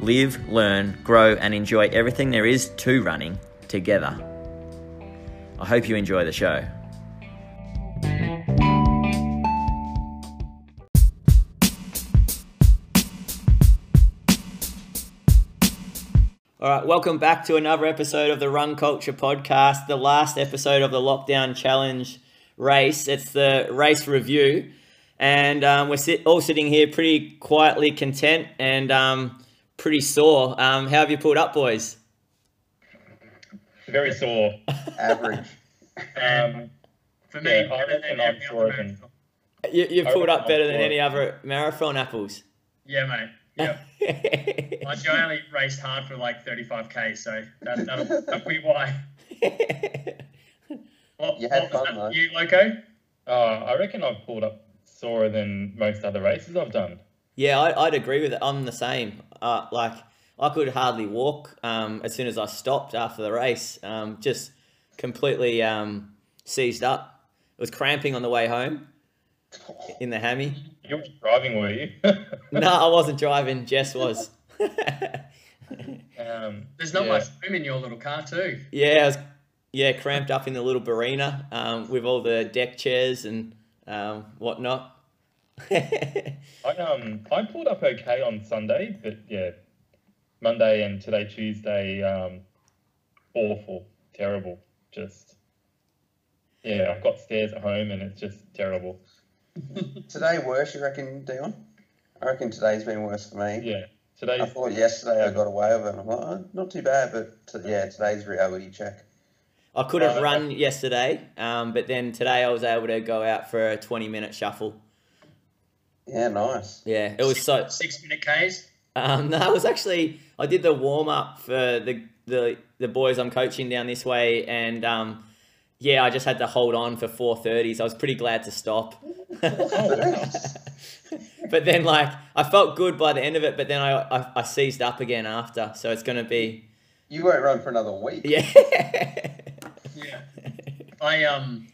live, learn, grow, and enjoy everything there is to running together. I hope you enjoy the show. All right, welcome back to another episode of the Run Culture Podcast, the last episode of the Lockdown Challenge race. It's the race review, and um, we're sit- all sitting here pretty quietly content and um, pretty sore. Um, how have you pulled up, boys? Very sore. Average. Um, For me, Yeah, I better reckon than I'm every sore other. You, you've I pulled up better than any other marathon apples. Yeah, mate. Yeah. Like, I only raced hard for like 35k, so that, that'll, that'll be why. What, You had what fun, that though. you, Loco? uh, I reckon I've pulled up sorer than most other races I've done. yeah, I, I'd agree with it. I'm the same. Uh, like I could hardly walk um, as soon as I stopped after the race. Um, just completely um, seized up. It was cramping on the way home in the hammy. You were driving, were you? No, I wasn't driving. Jess was. um, There's not yeah. much room in your little car, too. yeah, I was. Yeah, cramped up in the little barina um, with all the deck chairs and um, whatnot. I um I pulled up okay on Sunday, but yeah, Monday and today Tuesday, um, awful, terrible. Just yeah, I've got stairs at home and it's just terrible. Today worse, you reckon, Dion? I reckon today's been worse for me. Yeah, Today's, I thought yesterday I got away with it. I'm like, oh, not too bad, but t- yeah, today's reality check. I could have Uh, run yesterday, um, but then today I was able to go out for a 20 minute shuffle. Yeah, nice. Yeah, it was so. Six minute Ks. Um, no, it was actually I did the warm up for the, the the boys I'm coaching down this way, and um, yeah, I just had to hold on for 4:30s. I was pretty glad to stop. but then, like, I felt good by the end of it, but then I I, I seized up again after, so it's gonna be You won't run for another week. yeah. Yeah. I um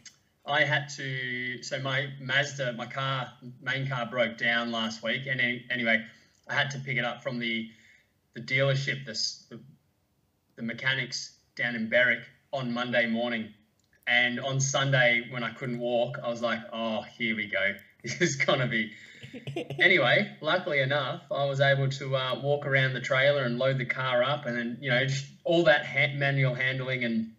I had to so my Mazda my car main car broke down last week. And anyway I had to pick it up from the the dealership this the, the mechanics down in Berwick on Monday morning. And on Sunday when I couldn't walk I was like oh here we go. This is gonna be anyway luckily enough I was able to uh, walk around the trailer and load the car up and then you know just all that ha- manual handling and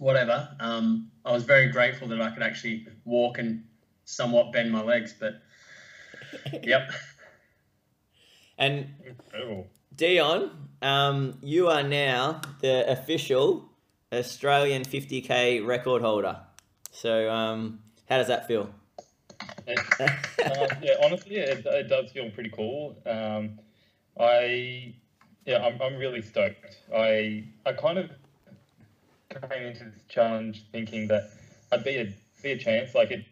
whatever. Um, I was very grateful that I could actually walk and somewhat bend my legs. But yep, and incredible. Dion, um, you are now the official Australian 50k record holder. So, um, how does that feel? It- um, yeah, honestly, it, it does feel pretty cool. Um, I, yeah, I'm, I'm really stoked. I, I kind of came into this challenge thinking that I'd be a, be a chance. Like it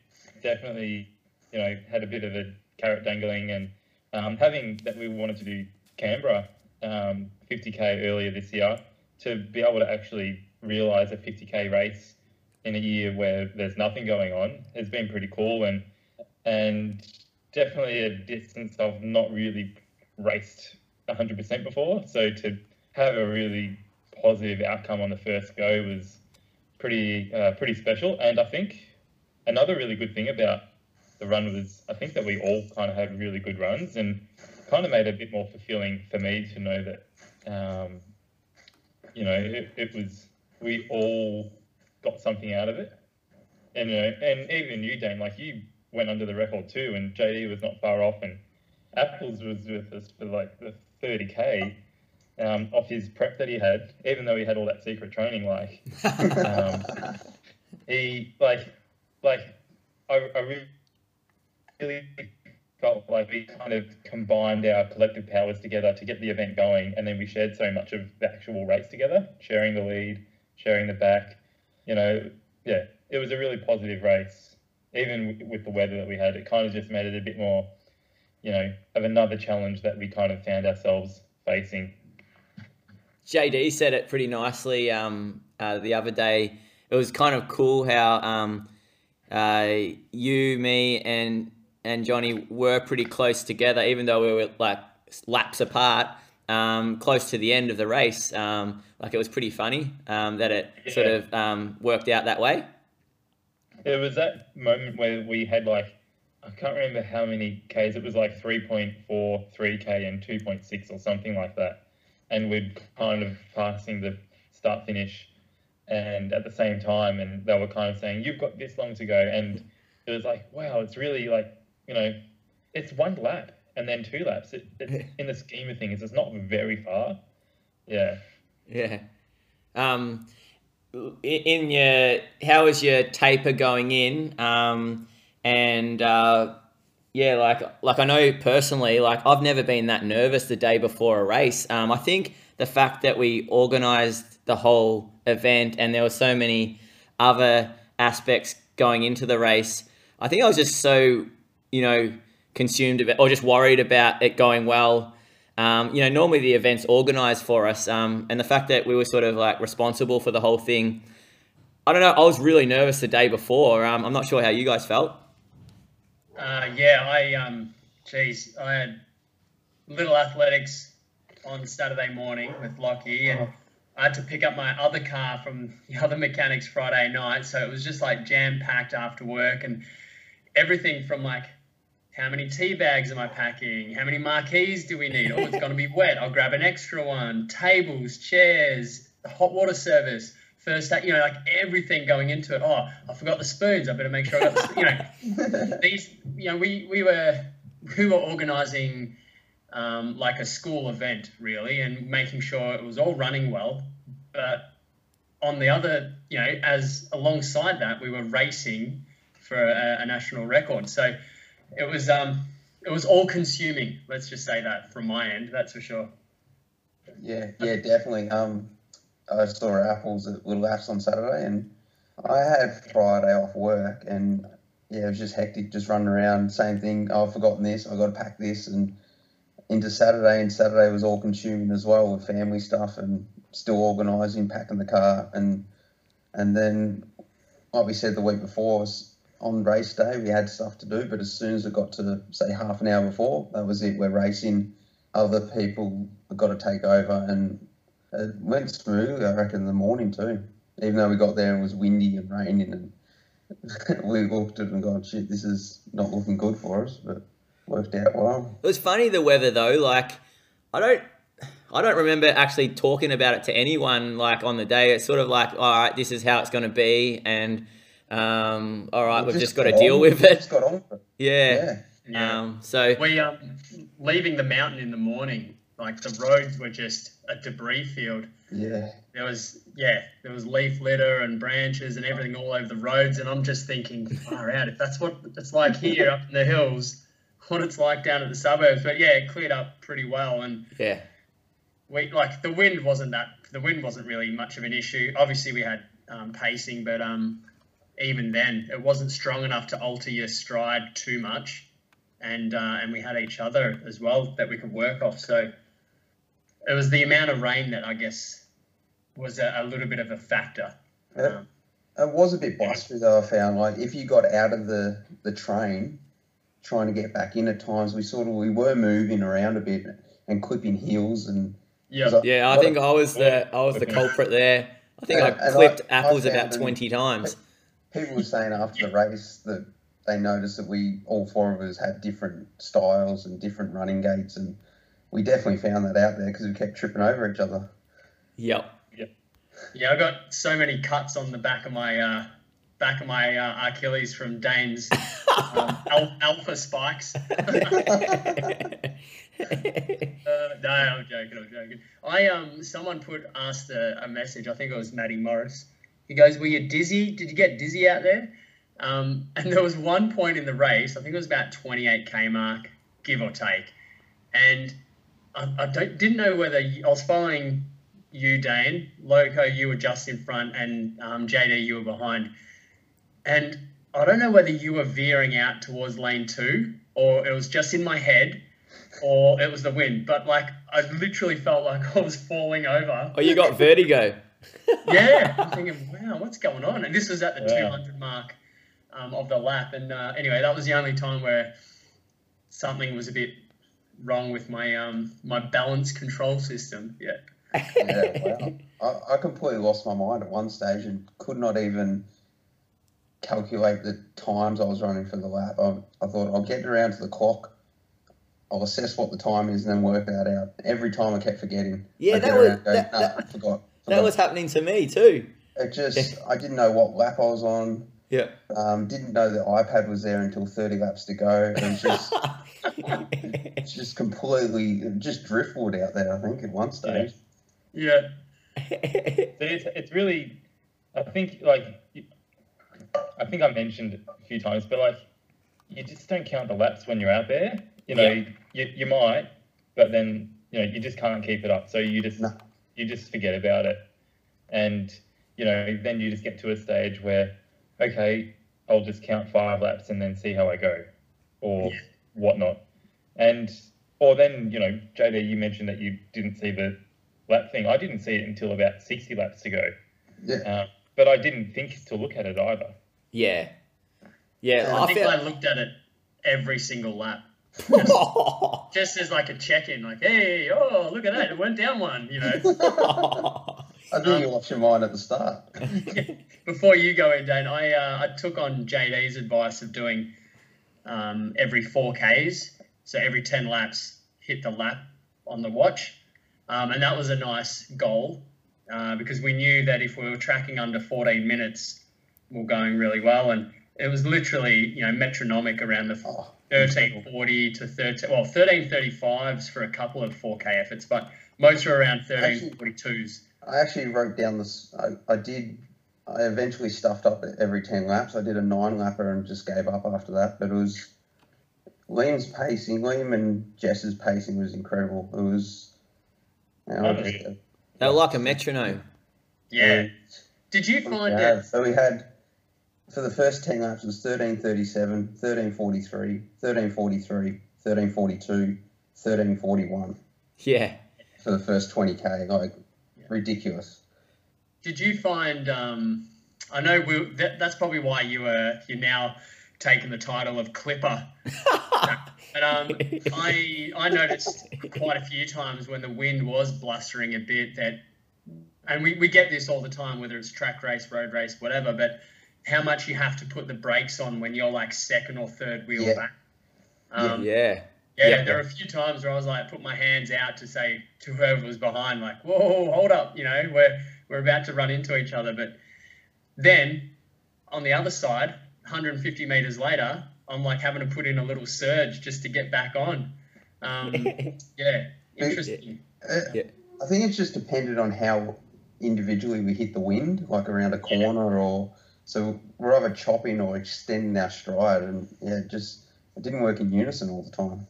definitely, you know, had a bit of a carrot dangling, and um, having that we wanted to do Canberra um, 50k earlier this year to be able to actually realise a 50k race in a year where there's nothing going on has been pretty cool and and definitely a distance I've not really raced 100% before. So to have a really positive outcome on the first go was pretty uh, pretty special. And I think another really good thing about the run was I think that we all kind of had really good runs and kind of made it a bit more fulfilling for me to know that um, you know it, it was we all got something out of it. And you know, and even you, Dane, like you went under the record too, and JD was not far off, and Apples was with us for like the 30k um, off his prep that he had, even though he had all that secret training. Like um, he, like, like I, I really felt like we kind of combined our collective powers together to get the event going, and then we shared so much of the actual race together, sharing the lead, sharing the back. You know, yeah, it was a really positive race. Even with the weather that we had, it kind of just made it a bit more, you know, of another challenge that we kind of found ourselves facing. JD said it pretty nicely um, uh, the other day. It was kind of cool how um, uh, you, me, and and Johnny were pretty close together, even though we were like laps apart, um, close to the end of the race. Um, like it was pretty funny um, that it yeah. sort of um, worked out that way. It was that moment where we had like I can't remember how many Ks. It was like 3.4, 3K, and 2.6 or something like that. And we'd kind of passing the start finish and at the same time, and they were kind of saying, You've got this long to go. And it was like, wow, it's really like, you know, it's one lap and then two laps. It, it's, in the scheme of things, it's not very far. Yeah. Yeah. Um, in your, how is your taper going in? Um, and uh, yeah, like like I know personally, like I've never been that nervous the day before a race. Um, I think the fact that we organised the whole event and there were so many other aspects going into the race, I think I was just so you know consumed about or just worried about it going well. Um, you know, normally the event's organised for us, um, and the fact that we were sort of like responsible for the whole thing. I don't know. I was really nervous the day before. Um, I'm not sure how you guys felt. Uh, yeah, I um, geez, I had little athletics on Saturday morning with Lockie, and I had to pick up my other car from the other mechanics Friday night. So it was just like jam packed after work, and everything from like how many tea bags am I packing? How many marquees do we need? Oh, it's going to be wet. I'll grab an extra one. Tables, chairs, hot water service first you know, like everything going into it. Oh, I forgot the spoons. I better make sure I got the, you know, these, you know, we, we were, we were organizing um, like a school event really and making sure it was all running well. But on the other, you know, as alongside that, we were racing for a, a national record. So it was, um, it was all consuming. Let's just say that from my end, that's for sure. Yeah, yeah, definitely. Um, I saw apples at Little Apps on Saturday, and I had Friday off work, and yeah, it was just hectic, just running around. Same thing. Oh, I've forgotten this. I've got to pack this, and into Saturday, and Saturday was all consuming as well with family stuff and still organising, packing the car, and and then, like we said the week before, on race day we had stuff to do, but as soon as it got to say half an hour before, that was it. We're racing. Other people got to take over, and it went smoothly, I reckon, in the morning too. Even though we got there and it was windy and raining, and we looked at it and gone, shit, this is not looking good for us, but worked out well. It was funny the weather though. Like, I don't. I don't remember actually talking about it to anyone like on the day. It's sort of like, all right, this is how it's going to be, and um, all right, we've just, just got to deal with it. Just got on Yeah. yeah. Um, so we um leaving the mountain in the morning like the roads were just a debris field. Yeah. There was yeah, there was leaf litter and branches and everything all over the roads, and I'm just thinking, far out. If that's what it's like here up in the hills, what it's like down at the suburbs. But yeah, it cleared up pretty well, and yeah, we like the wind wasn't that. The wind wasn't really much of an issue. Obviously, we had um, pacing, but um, even then, it wasn't strong enough to alter your stride too much. And uh, and we had each other as well that we could work off. So it was the amount of rain that I guess was a, a little bit of a factor. It, um, it was a bit blustery though. I found like if you got out of the the train, trying to get back in at times, we sort of we were moving around a bit and clipping heels and. Yeah, yeah. I think I was the I was the culprit there. I think and, I clipped I, apples I about twenty times. People were saying after the race that they noticed that we all four of us had different styles and different running gaits and we definitely found that out there because we kept tripping over each other. Yep. Yep. Yeah, I got so many cuts on the back of my uh, back of my uh, Achilles from Dane's um, al- alpha spikes. uh, no, I'm joking. I'm joking. I um, someone put asked a, a message. I think it was Matty Morris. He goes, "Were you dizzy? Did you get dizzy out there?" Um, and there was one point in the race. I think it was about 28k mark give or take. And I, I don't, didn't know whether you, I was following you, Dane. Loco, you were just in front, and um, JD, you were behind. And I don't know whether you were veering out towards lane two, or it was just in my head, or it was the wind. But like, I literally felt like I was falling over. Oh, you got vertigo. yeah, I'm thinking, wow, what's going on? And this was at the Yeah. 200 mark um, of the lap. And uh, anyway, that was the only time where something was a bit wrong with my um, my balance control system. Yeah. Yeah, wow. I, I completely lost my mind at one stage and could not even calculate the times I was running for the lap. I, I thought I'll get around to the clock, I'll assess what the time is, and then work that out. Every time I kept forgetting. Yeah, I'd that was- go, that- "Nah, that- forgot. That was happening to me too. It just, I didn't know what lap I was on. Yeah. Um, didn't know the iPad was there until 30 laps to go. It just, it's just completely, just driftwood out there, I think, at one stage. Yeah. So it's, it's really, I think like, I think I mentioned a few times, but like, you just don't count the laps when you're out there. You know, Yeah. you, you might, but then you know you just can't keep it up. So you just No. you just forget about it, and you know then you just get to a stage where, okay, I'll just count five laps and then see how I go, or Yeah. whatnot, and or then you know JD, you mentioned that you didn't see the lap thing. I didn't see it until about sixty laps to go. Yeah. Uh, but I didn't think to look at it either. yeah. Yeah. I I think feel. I looked at it every single lap. Oh. Just as like a check in, like, hey, oh, look at that. It went down one, you know. I think you lost your mind at the start. Before you go in, Dane, I uh, I took on JD's advice of doing um, every four Ks, so every ten laps, hit the lap on the watch, um, and that was a nice goal uh, because we knew that if we were tracking under 14 minutes, we we're going really well, and it was literally you know metronomic around the Oh, 1340 to 13 well 1335s for a couple of 4K efforts, but most were around 1342s. I actually wrote down this. I, I did. I eventually stuffed up every 10 laps. I did a nine lapper and just gave up after that. But it was Liam's pacing, Liam and Jess's pacing was incredible. It was. You know, just- yeah. they were like a metronome. Yeah. Did you find Yeah. So we had for the first 10 laps it was 1337, 1343, 1343, 1342, 1341 Yeah. for the first 20k. Like ridiculous. Did you find? Um, I know we, that, that's probably why you were you're now taking the title of Clipper. But um, I I noticed quite a few times when the wind was blustering a bit that, and we, we get this all the time, whether it's track race, road race, whatever. But how much you have to put the brakes on when you're like second or third wheel Yeah. back. Um, yeah. Yeah, Yeah. there were a few times where I was like, put my hands out to say to whoever was behind, like, whoa, hold up, you know, we're we're about to run into each other. But then on the other side, 150 meters later, I'm like having to put in a little surge just to get back on. Um, yeah, interesting. Uh, Yeah. I think it's just depended on how individually we hit the wind, like around a Yeah. corner or so we're either chopping or extending our stride, and yeah, just it didn't work in unison all the time.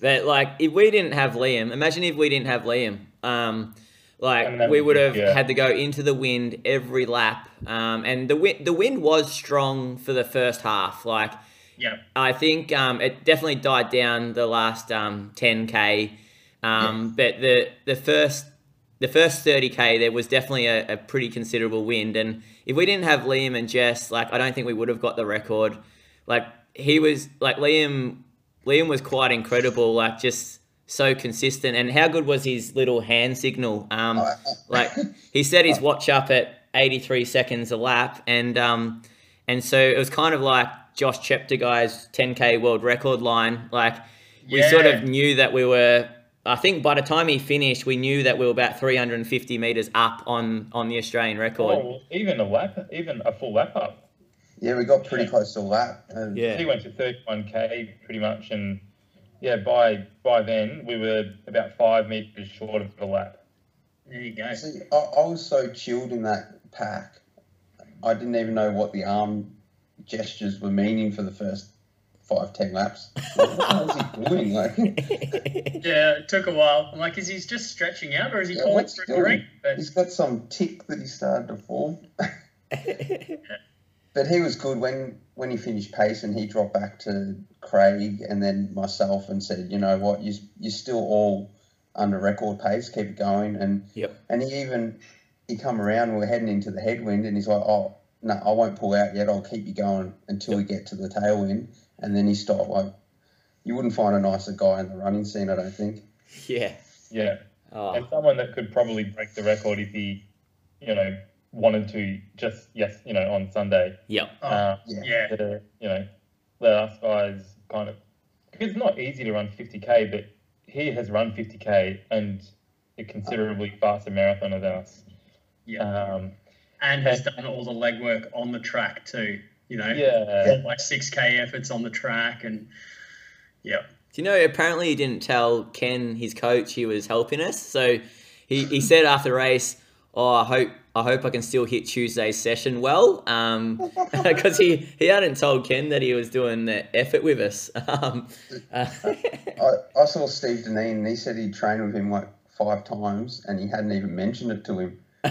That like if we didn't have Liam, imagine if we didn't have Liam. Um, like we would have yeah. had to go into the wind every lap. Um, and the wind the wind was strong for the first half. Like Yeah, I think um, it definitely died down the last um, 10k, um, but the the first the first 30k there was definitely a, a pretty considerable wind, and if we didn't have Liam and Jess, like I don't think we would have got the record. Like he was like Liam, Liam was quite incredible, like just so consistent. And how good was his little hand signal? Um, like he set his watch up at 83 seconds a lap and um and so it was kind of like Josh Cheptegei's 10k world record line like we sort of knew that we were I think by the time he finished we knew that we were about 350 meters up on on the Australian record Oh, even a lap, even a full lap up. Yeah, we got pretty close to that. And yeah He went to 31k pretty much, and yeah, by by then we were about five meters short of the lap. there you go. See, I, I was so chilled in that pack. I didn't even know what the arm gestures were meaning for the first five, ten laps. Like, what is he doing? Like, Yeah, it took a while. I'm like, is he just stretching out or is he Yeah, calling what's for he a doing? drink? But he's got some tick that he started to form. But he was good when when he finished pace and he dropped back to Craig and then myself and said, you know what, you you're still all under record pace, keep it going. And Yep. and he even he come around, we're heading into the headwind, and he's like, oh no, I won't pull out yet. I'll keep you going until we get to the tailwind. And then he stopped. Like you wouldn't find a nicer guy in the running scene, I don't think. yeah. Yeah, Oh, and someone that could probably break the record if he, you know, wanted to. Just yes, you know, on Sunday. yep. oh, Uh, Yeah. yeah, the, you know, let us guys kind of. It's not easy to run 50k, but he has run 50k and a considerably faster marathoner than us. yeah. Um, and has done all the legwork on the track too. You know, yeah, all my 6K efforts on the track and yeah. Do you know, apparently he didn't tell Ken, his coach, he was helping us. So he, he said after the race, oh, I hope I hope I can still hit Tuesday's session well. Because he, he hadn't told Ken that he was doing the effort with us. Um, uh, I, I saw Steve Deneen and he said he'd trained with him like five times and he hadn't even mentioned it to him.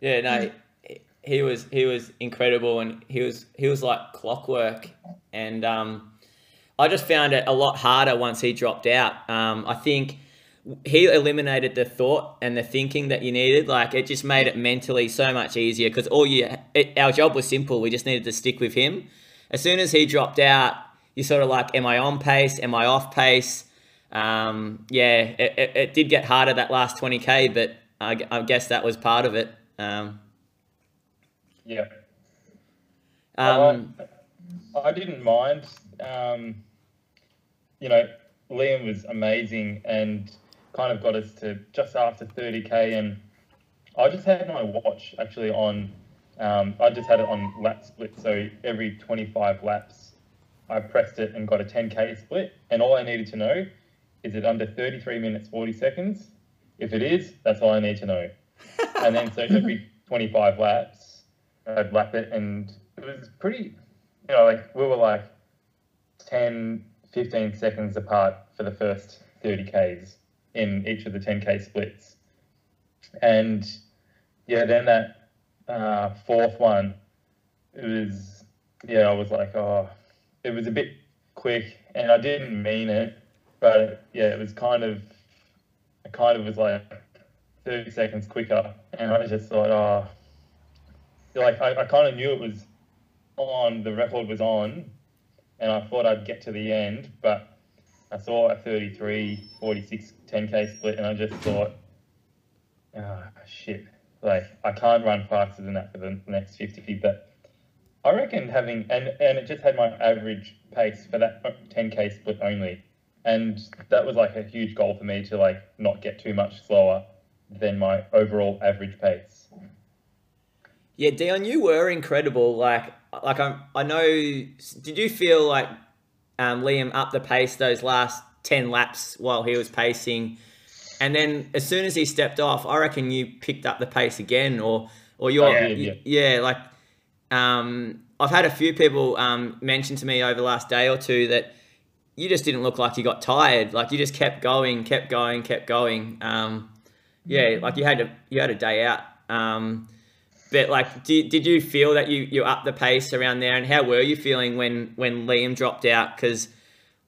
yeah, no, he was he was incredible, and he was he was like clockwork, and um, I just found it a lot harder once he dropped out. Um, I think he eliminated the thought and the thinking that you needed. Like it just made it mentally so much easier because all you it, our job was simple. We just needed to stick with him. As soon as he dropped out, you sort of like, am I on pace? Am I off pace? Um, yeah, it, it, it did get harder that last 20k, but I, I guess that was part of it. Um, yeah. um, I didn't mind. Um, you know, Liam was amazing and kind of got us to just after 30k, and I just had my watch actually on. Um, I just had it on lap split, so every 25 laps, I pressed it and got a 10k split, and all I needed to know is it under 33 minutes 40 seconds. If it is, that's all I need to know. and then so every 25 laps, I'd lap it, and it was pretty. You know, like we were like 10, 15 seconds apart for the first 30 Ks in each of the 10K splits. And yeah, then that uh, fourth one, it was, yeah, I was like, oh, it was a bit quick and I didn't mean it, but yeah, it was kind of, it kind of was like 30 seconds quicker. And I just thought, oh, like I, I kind of knew it was on, the record was on, and I thought I'd get to the end, but I saw a 33, 46, 10k split, and I just thought, oh, shit, like I can't run faster than that for the next 50. But I reckon having, and, and it just had my average pace for that 10k split only. And that was like a huge goal for me to like not get too much slower than my overall average pace. Yeah, Dion, you were incredible. Like, like I, I know. Did you feel like um, Liam upped the pace those last ten laps while he was pacing, and then as soon as he stepped off, I reckon you picked up the pace again, or or you're, I yeah, yeah. yeah, like. Um, I've had a few people um, mention to me over the last day or two that you just didn't look like you got tired. Like you just kept going, kept going, kept going. Um, yeah, like you had a you had a day out. Um, but like, did, did you feel that you you upped the pace around there? And how were you feeling when when Liam dropped out? Because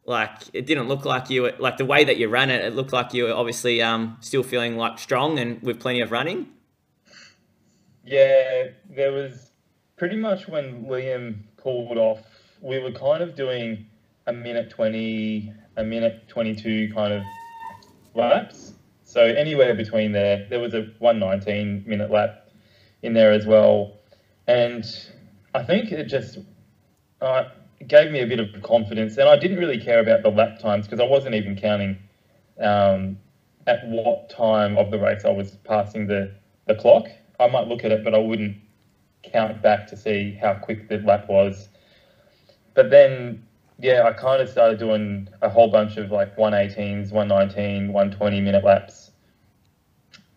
like it didn't look like you like the way that you ran it. It looked like you were obviously um, still feeling like strong and with plenty of running. Yeah, there was pretty much when Liam pulled off, we were kind of doing a minute 20, a minute 22 kind of laps. So anywhere between there, there was a 119 minute lap in there as well. And I think it just uh, gave me a bit of confidence. And I didn't really care about the lap times because I wasn't even counting um, at what time of the race I was passing the, the clock. I might look at it, but I wouldn't count back to see how quick the lap was. But then, yeah, I kind of started doing a whole bunch of like 118s, 119, 120 minute laps.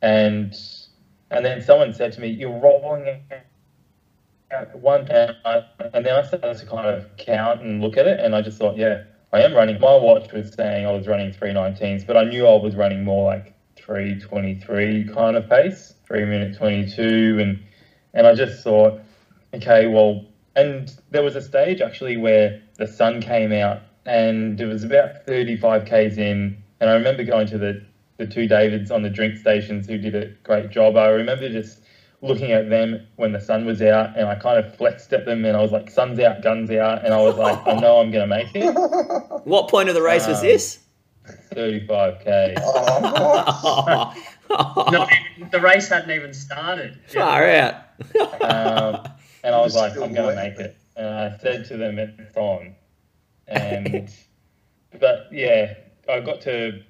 And and then someone said to me, "You're rolling one and then I started to kind of count and look at it, and I just thought, yeah, I am running. My watch was saying I was running 319s, but I knew I was running more like 323 kind of pace, three minute 22, and and I just thought, okay, well, and there was a stage actually where the sun came out, and it was about 35 k's in, and I remember going to the the two Davids on the drink stations who did a great job. I remember just looking at them when the sun was out, and I kind of flexed at them, and I was like, "Sun's out, guns out," and I was like, "I know I'm gonna make it." What point of the race was Um, this? 35k. Oh, Not even, the race hadn't even started. Far out. Um, and I was like, I'm gonna make it. And I said to them, it's on. And but yeah, I got to.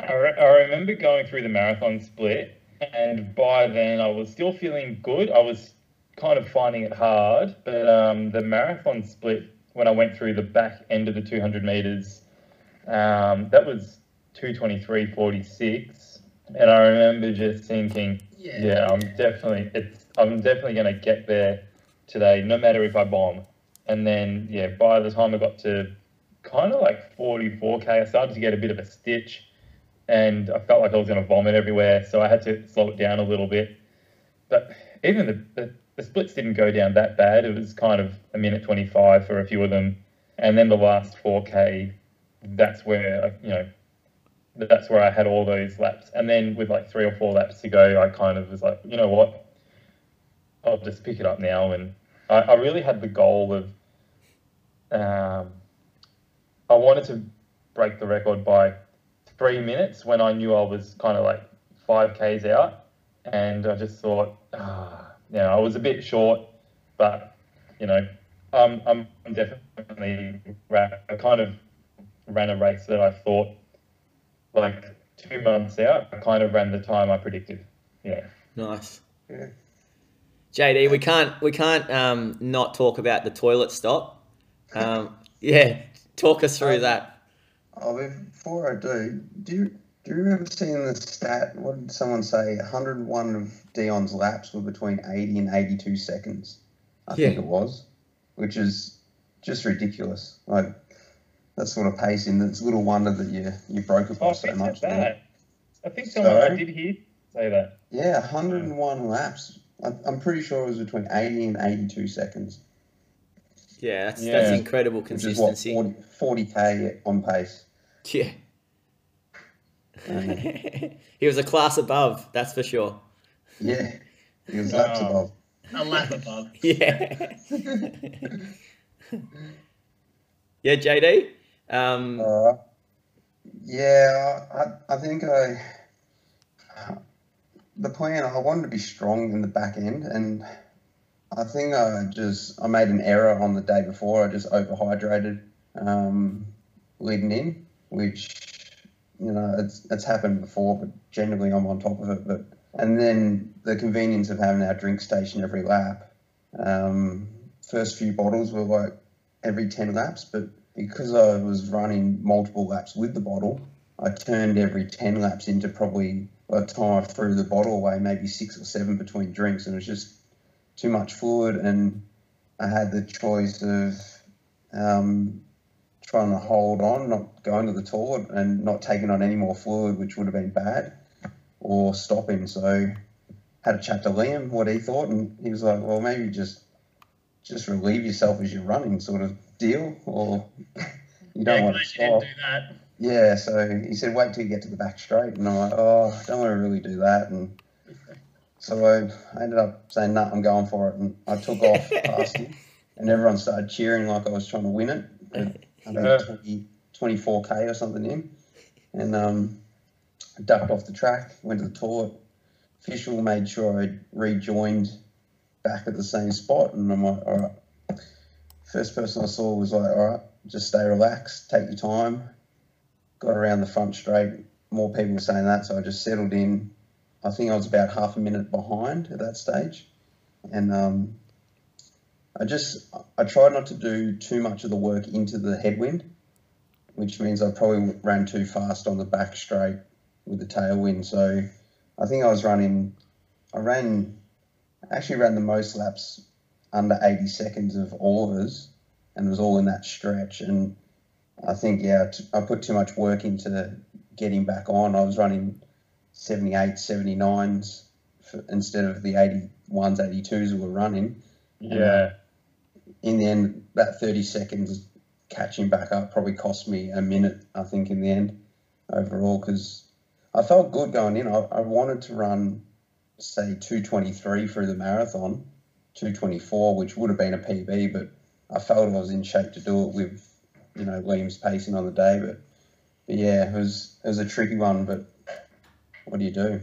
I, re- I remember going through the marathon split, and by then I was still feeling good. I was kind of finding it hard, but um, the marathon split when I went through the back end of the 200 meters, um, that was 223.46, and I remember just thinking, Yeah. yeah, I'm definitely it's I'm definitely gonna get there today, no matter if I bomb. And then yeah, by the time I got to kind of like 44k, I started to get a bit of a stitch, and I felt like I was gonna vomit everywhere, so I had to slow it down a little bit. But even the, the the splits didn't go down that bad. It was kind of a minute 25 for a few of them, and then the last 4k, that's where you know that's where I had all those laps. And then with like three or four laps to go, I kind of was like, you know what? I'll just pick it up now. And I, I really had the goal of, um, I wanted to break the record by three minutes when I knew I was kind of like five Ks out. And I just thought, ah, you know, I was a bit short, but, you know, um, I'm, I'm definitely, ra- I kind of ran a race that I thought like two months out, I kind of ran the time I predicted. Yeah. Nice. Yeah. JD, we can't we can't um, not talk about the toilet stop. Um, yeah, talk us through that. Oh, before I do, do you, do you remember seeing the stat? What did someone say? 101 of Dion's laps were between 80 and 82 seconds. I think it was, which is just ridiculous. Like that sort of pacing. It's little wonder that you you broke it by Oh, so much. didn't that? I think someone I Sorry? did hear say that. Yeah, 101 laps. I, I'm pretty sure it was between 80 and 82 seconds, Yeah, that's Yeah. that's incredible which is what consistency. 40 40k on pace. Yeah. He was a class above, that's for sure. yeah, he was laps Wow. above. A lap above. Yeah. yeah, JD. Um, Uh, yeah, I, I think I the plan I wanted to be strong in the back end, and I think I just I made an error on the day before. I just overhydrated um, leading in, which you know it's it's happened before, but generally I'm on top of it. But and then the convenience of having our drink station every lap. Um, first few bottles were like every ten laps, but because I was running multiple laps with the bottle, I turned every 10 laps into probably, by the time I threw the bottle away, maybe six or seven between drinks. And it was just too much fluid. And I had the choice of um, trying to hold on, not going to the toilet, and not taking on any more fluid, which would have been bad, or stopping. So had a chat to Liam, what he thought, and he was like, well, maybe just just relieve yourself as you're running, sort of deal, or you don't Yeah, want to stop. do that. Yeah, so he said, wait till you get to the back straight. And I'm like, oh, I don't want to really do that. And so I, I ended up saying, nah, I'm going for it. And I took off past him. And everyone started cheering like I was trying to win it. But I Yeah. think 20, 24K or something in. And um, ducked off the track, went to the toilet. Official made sure I rejoined back at the same spot. And I'm like, all right. First person I saw was like, all right, just stay relaxed, take your time got around the front straight. More people were saying that, so I just settled in. I think I was about half a minute behind at that stage, and um, I just I tried not to do too much of the work into the headwind, which means I probably ran too fast on the back straight with the tailwind. So I think I was running. I ran actually ran the most laps under 80 seconds of all of us, and it was all in that stretch. And I think, yeah, I put too much work into getting back on. I was running 78, 79s for, instead of the 81s, 82s we were running. Yeah. In the end, that 30 seconds catching back up probably cost me a minute, I think, in the end overall, because I felt good going in. I, I wanted to run, say, 223 through the marathon, 224, which would have been a PB, but I felt I was in shape to do it with, you know, Liam's pacing on the day. But, but yeah, it was it was a tricky one. But what do you do?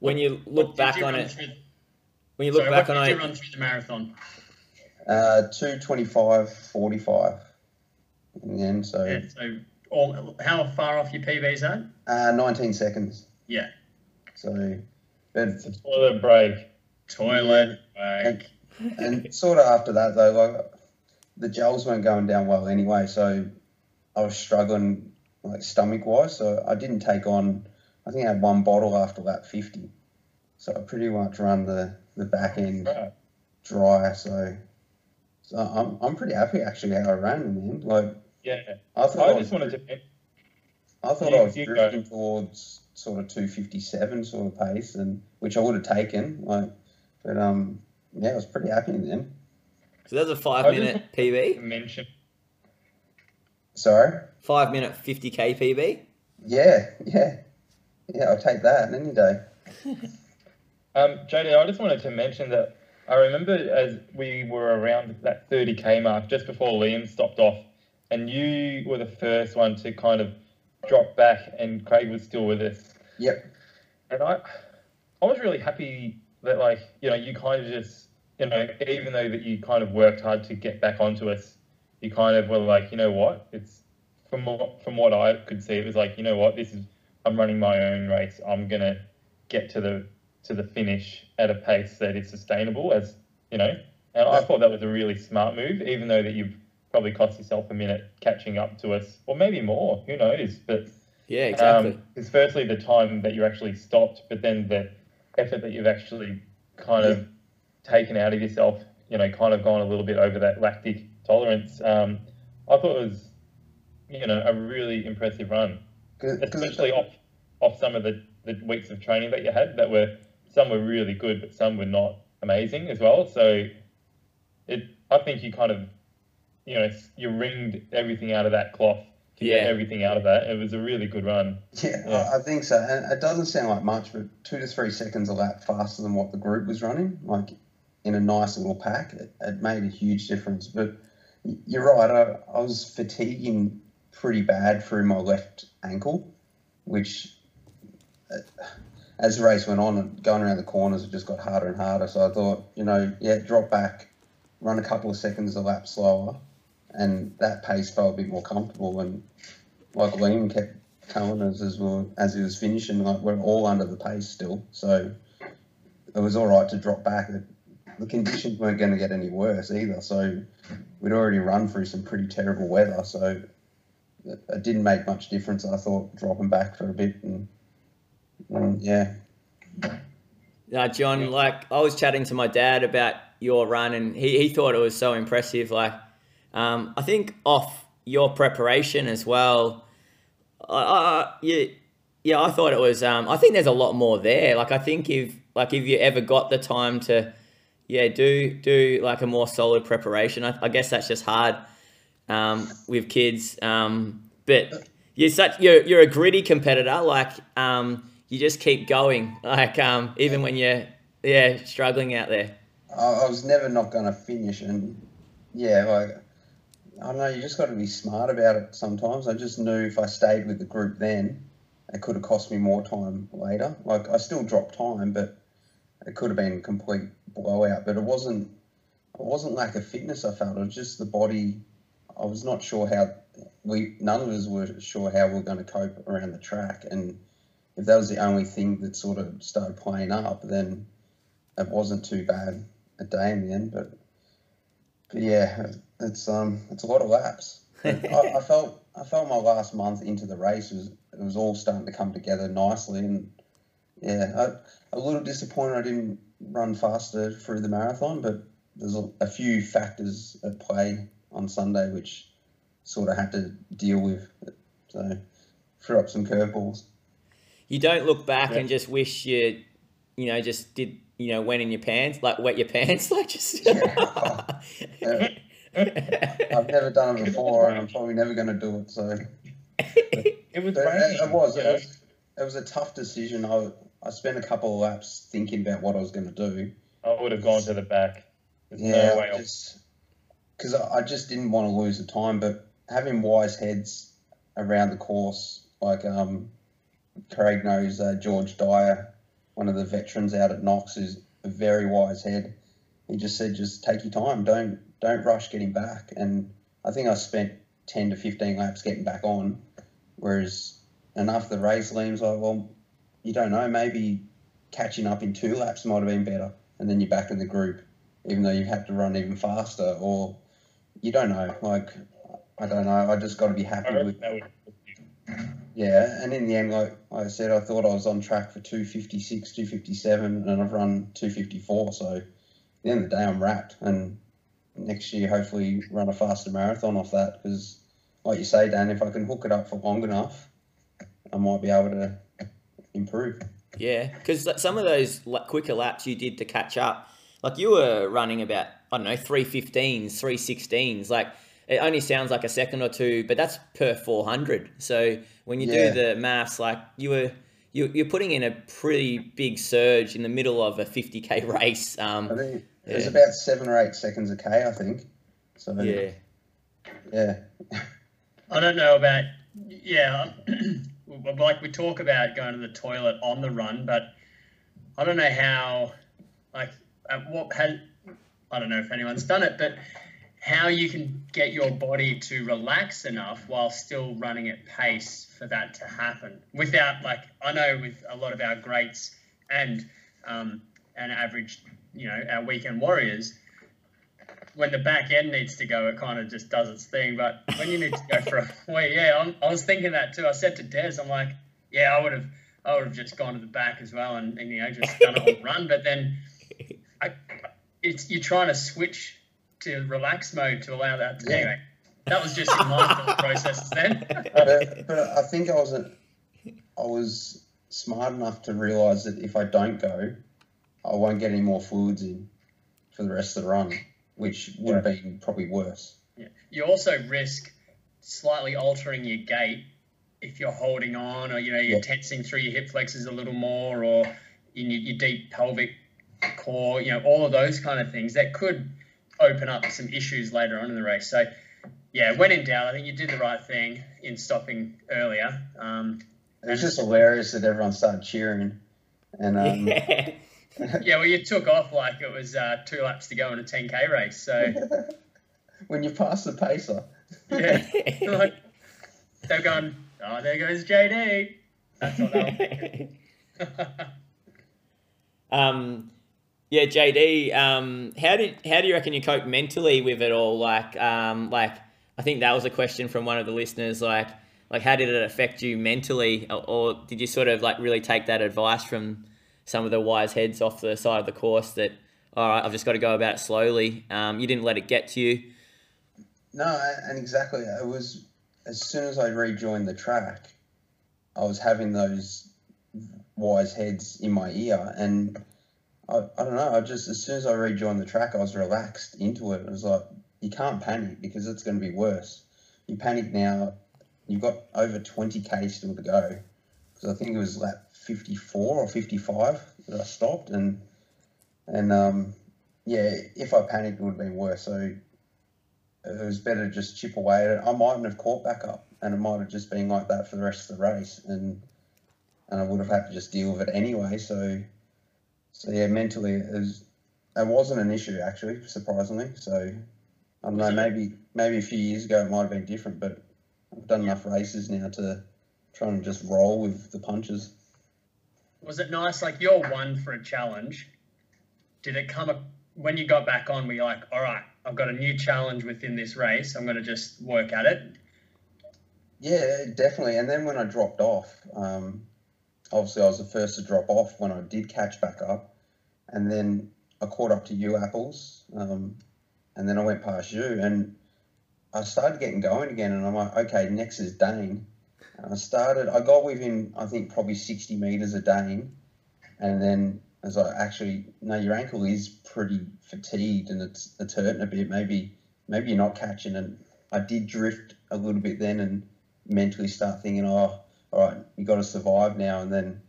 When you look What back on it, through- when you look sorry, back what on did it, you run through the marathon? Uh, 225, 45 in the end. So Yeah, so all, how far off your PB's at? uh, 19 seconds. Yeah. So, It's a toilet break. Toilet break. and sort of after that though, like the gels weren't going down well anyway, so I was struggling like stomach wise. So I didn't take on. I think I had one bottle after lap 50. So I pretty much run the the back end Right. dry. So, so I'm I'm pretty happy actually how I ran in the end. Like Yeah. I thought I, I was just wanted to. I thought You- I was you go. drifting towards sort of 257 sort of pace, and which I would have taken. Like, but um, yeah, I was pretty happy in the end. so that's a five I minute PB, mention. Sorry. five minute 50k PB. Yeah, yeah, yeah. I'll take that any day. Um, JD, I just wanted to mention that I remember as we were around that 30k mark, just before Liam stopped off, and you were the first one to kind of drop back, and Craig was still with us. Yep. And I, I was really happy that like you know you kind of just you know even though that you kind of worked hard to get back onto us, you kind of were like you know what it's from what from what I could see it was like you know what this is I'm running my own race I'm gonna get to the to the finish at a pace that is sustainable as you know and I thought that was a really smart move even though that you've probably cost yourself a minute catching up to us or maybe more who knows but Yeah, exactly. because firstly, the time that you actually stopped, but then the effort that you've actually kind of taken out of yourself, you know, kind of gone a little bit over that lactic tolerance. Um, I thought it was, you know, a really impressive run, especially off off some of the, the weeks of training that you had that were some were really good, but some were not amazing as well. So, it I think you kind of, you know, you wringed everything out of that cloth to Yeah. get everything out of that. It was a really good run. yeah, Yeah. I, I think so. And it doesn't sound like much, but two to three seconds a lap faster than what the group was running, like in a nice little pack, it, it made a huge difference. But you're right. I, I was fatiguing pretty bad through my left ankle, which uh, as the race went on and going around the corners, it just got harder and harder. So I thought, you know, yeah, drop back, run a couple of seconds a lap slower, and that pace felt a bit more comfortable. And like Liam kept telling us as well as he was finishing, like we're all under the pace still. So it was all right to drop back. The, conditions weren't going to get any worse either. So we'd already run through some pretty terrible weather. So it didn't make much difference. I thought dropping back for a bit and, and yeah, No, John, like I was chatting to my dad about your run, and he, he thought it was so impressive. Like, um, I think off your preparation as well. I, I, yeah, yeah, I thought it was. Um, I think there's a lot more there. Like, I think if like if you ever got the time to, yeah, do do like a more solid preparation. I, I guess that's just hard um, with kids. Um, but you're such you're you're a gritty competitor. Like, um, you just keep going. Like, um, even when you're yeah struggling out there. I, was never not going to finish. And yeah, like, I don't know, you just got to be smart about it sometimes. I just knew if I stayed with the group then, it could have cost me more time later. Like, I still dropped time, but it could have been a complete blowout. But it wasn't, it wasn't lack of fitness I felt. It was just the body. I was not sure how we, none of us were sure how we are going to cope around the track. And if that was the only thing that sort of started playing up, then it wasn't too bad a day in the end. But, but yeah, it's um, it's a lot of laps. I, I felt I felt my last month into the race was it was all starting to come together nicely, and yeah, I, a little disappointed I didn't run faster through the marathon, but there's a, a few factors at play on Sunday which sort of had to deal with. So threw up some curveballs. You don't look back Yeah. and just wish you, you know, just did, you know, went in your pants, like wet your pants, like just. Yeah. I've never done it before, and I'm probably never going to do it. So It was But it, it was. you It was. It was a tough decision. I I spent a couple of laps thinking about what I was going to do. I would have gone to the back. There's Yeah, no way. Just because I, I just didn't want to lose the time. But having wise heads around the course, like um, Craig knows uh, George Dyer, one of the veterans out at Knox, is a very wise head. He just said, just take your time. Don't don't rush getting back. And I think I spent ten to fifteen laps getting back on, whereas and after the race, Liam's like, well, you don't know, maybe catching up in two laps might have been better, and then you're back in the group even though you had to run even faster, or you don't know. Like, I don't know. I just got to be happy with, that would yeah. And in the end, like, I said, I thought I was on track for 256, 257, and I've run 254. So at the end of the day, I'm rapt. And next year, hopefully, run a faster marathon off that because, like you say, Dan, if I can hook it up for long enough, I might be able to improve. Yeah, because some of those quicker laps you did to catch up, like you were running about I don't know three fifteens, three sixteens. Like it only sounds like a second or two, but that's per four hundred. So when you Yeah. do the maths, like you were you you're putting in a pretty big surge in the middle of a fifty k race. I Um, think it was Yeah. about seven or eight seconds a K, I think. So, yeah, yeah. I don't know about yeah, like we talk about going to the toilet on the run, but I don't know how like at what has I don't know if anyone's done it, but how you can get your body to relax enough while still running at pace for that to happen without like I know with a lot of our greats and um, and average you know our weekend warriors when the back end needs to go, it kind of just does its thing. But when you need to go for a well, yeah, I'm, I was thinking that too. I said to Des, I'm like, yeah, I would have, I would have just gone to the back as well, and, and you know, just done a the run. But then, I, it's you're trying to switch to relax mode to allow that. To, Yeah. Anyway, that was just in my thought processes then. but, uh, but I think I wasn't. I was smart enough to realise that if I don't go, I won't get any more fluids in for the rest of the run, which would have been probably worse. Yeah. You also risk slightly altering your gait if you're holding on, or you know you're Yeah. tensing through your hip flexors a little more, or in your, your deep pelvic core. You know all of those kind of things that could open up some issues later on in the race. So, yeah, when in doubt, I think you did the right thing in stopping earlier. Um, It was just hilarious that everyone started cheering, and um, yeah. yeah, well, you took off like it was uh, two laps to go in a 10k race. So, when you pass the pacer, yeah. like, they're going, oh, there goes JD. That's what they were thinking. Um, yeah, JD. Um, how did how do you reckon you cope mentally with it all? Like, um, like I think that was a question from one of the listeners. Like, like how did it affect you mentally, or, or did you sort of like really take that advice from some of the wise heads off the side of the course that, all right, I've just got to go about it slowly. Um, you didn't let it get to you. no, and exactly, it was as soon as I rejoined the track, I was having those wise heads in my ear, and I, I don't know. I just as soon as I rejoined the track, I was relaxed into it. It was like you can't panic because it's going to be worse. You panic now, you've got over twenty k still to go. Because I think it was lap fifty four or fifty five that I stopped, and and um, yeah, if I panicked, it would have been worse. So it was better to just chip away at it. I mightn't have caught back up, and it might have just been like that for the rest of the race, and and I would have had to just deal with it anyway. So, so yeah, mentally, it, was, it wasn't an issue actually, surprisingly. So, I don't know, maybe maybe a few years ago it might have been different, but I've done enough races now to try and just roll with the punches. Was it nice? Like you're one for a challenge. Did it come a, when you got back on? Were you like, all right, I've got a new challenge within this race. I'm going to just work at it. Yeah, definitely. And then when I dropped off, um, obviously I was the first to drop off when I did catch back up, and then I caught up to you, Apples, um, and then I went past you, and I started getting going again, and I'm like, okay, next is Dane. And I started, I got within, I think, probably 60 meters of Dane, and then as I actually, no, your ankle is pretty fatigued and it's it's hurting a bit. Maybe maybe you're not catching, and I did drift a little bit then, and mentally start thinking, oh, all right, you got to survive now, and then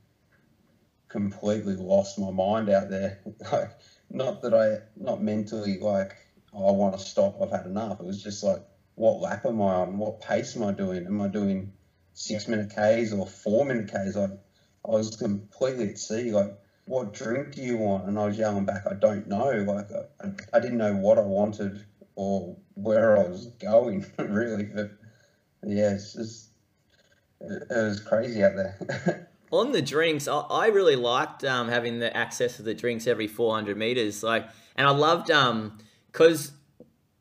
completely lost my mind out there. like, not that I, not mentally like, oh, I want to stop. I've had enough. It was just like, what lap am I on? What pace am I doing? Am I doing six minute Ks or four minute Ks? I, I was completely at sea. Like, what drink do you want? And I was yelling back, I don't know. Like, I, I didn't know what I wanted or where I was going, really. But yeah, it's just, it, it was crazy out there. On the drinks, I, I really liked um, having the access to the drinks every 400 meters. Like, and I loved um, because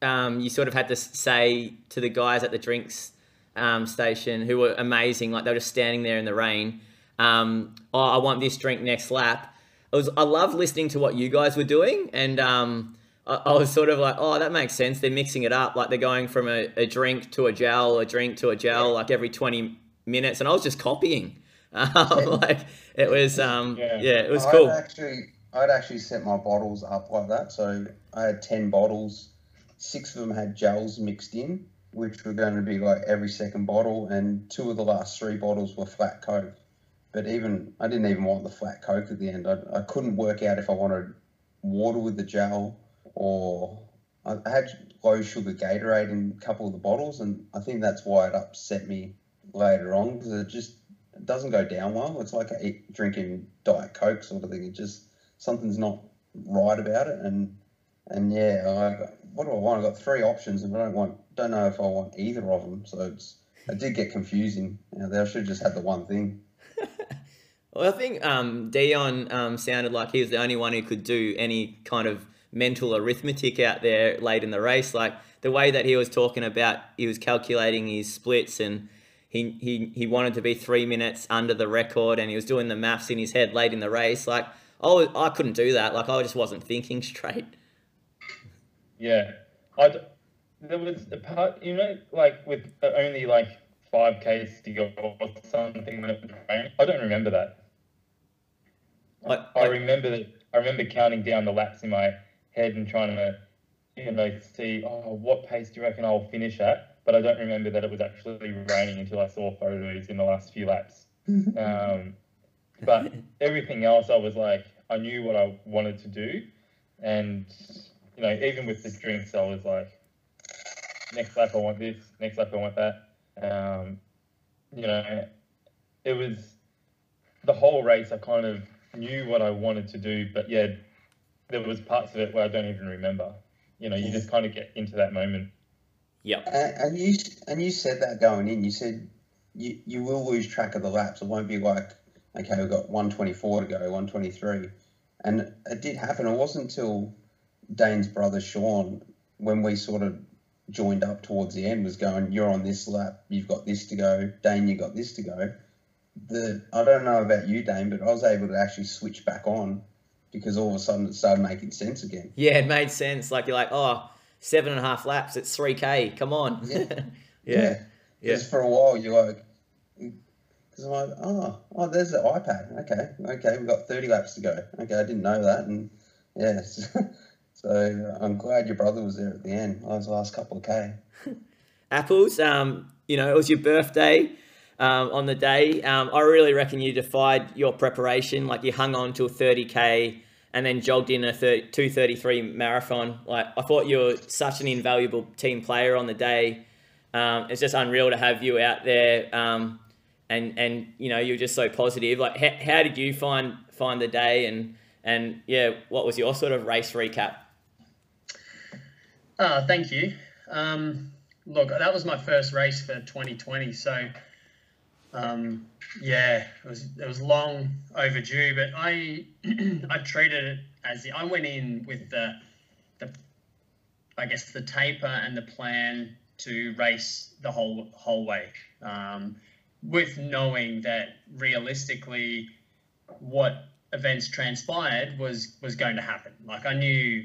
um, you sort of had to say to the guys at the drinks um, station who were amazing, like they were just standing there in the rain. Um, oh, I want this drink next lap. I was I love listening to what you guys were doing, and um, I, I, was sort of like, oh, that makes sense. They're mixing it up, like they're going from a, a drink to a gel, a drink to a gel, like every twenty minutes, and I was just copying. Um, like it was, um, yeah. yeah. it was I'd cool. Actually, I'd actually set my bottles up like that. So I had ten bottles. Six of them had gels mixed in, which were going to be like every second bottle, and two of the last three bottles were flat coke. But even I didn't even want the flat coke at the end. I, I couldn't work out if I wanted water with the gel or I had low sugar Gatorade in a couple of the bottles, and I think that's why it upset me later on because it just it doesn't go down well. It's like a, drinking Diet Coke sort of thing. It just something's not right about it, and and yeah, I, what do I want? I've got three options, and I don't want don't know if I want either of them. So it's it did get confusing. You know, they should just have the one thing. well, I think um, Dion um, sounded like he was the only one who could do any kind of mental arithmetic out there late in the race. Like the way that he was talking about, he was calculating his splits and he, he, he wanted to be three minutes under the record and he was doing the maths in his head late in the race. Like, oh, I couldn't do that. Like, I just wasn't thinking straight. Yeah. I, there was a part, you know, like with only like 5Ks to go or something when it was raining. I don't remember that. I, I, I remember that. I remember counting down the laps in my head and trying to, you know, see, oh, what pace do you reckon I'll finish at? But I don't remember that it was actually raining until I saw photos in the last few laps. um, but everything else, I was like, I knew what I wanted to do, and you know, even with the drinks, I was like, next lap I want this, next lap I want that. Um, you know, it was the whole race. I kind of knew what I wanted to do, but yeah, there was parts of it where I don't even remember. You know, you just kind of get into that moment. Yeah. Uh, and, you and you said that going in. You said you you will lose track of the laps. It won't be like okay, we've got 124 to go, 123, and it did happen. It wasn't until Dane's brother Sean when we sort of joined up towards the end was going, you're on this lap, you've got this to go, Dane, you got this to go. The I don't know about you, Dane, but I was able to actually switch back on because all of a sudden it started making sense again. Yeah, it made sense. Like you're like, oh, seven and a half laps, it's three k. Come on. Yeah, yeah. yeah. Just for a while, you're like, because I'm like, oh, oh, there's the iPad. Okay, okay, we've got thirty laps to go. Okay, I didn't know that, and yeah. So I'm glad your brother was there at the end. I was the last couple of K. Apples, um, you know, it was your birthday um, on the day. Um, I really reckon you defied your preparation. Like you hung on till 30K and then jogged in a 233 marathon. Like I thought you were such an invaluable team player on the day. Um, it's just unreal to have you out there. Um, and, and, you know, you're just so positive. Like, how, how did you find, find the day and, and yeah, what was your sort of race recap? Uh, thank you. Um, look, that was my first race for 2020, so um, yeah, it was it was long overdue. But I I treated it as the, I went in with the the I guess the taper and the plan to race the whole whole way, um, with knowing that realistically, what events transpired was was going to happen. Like I knew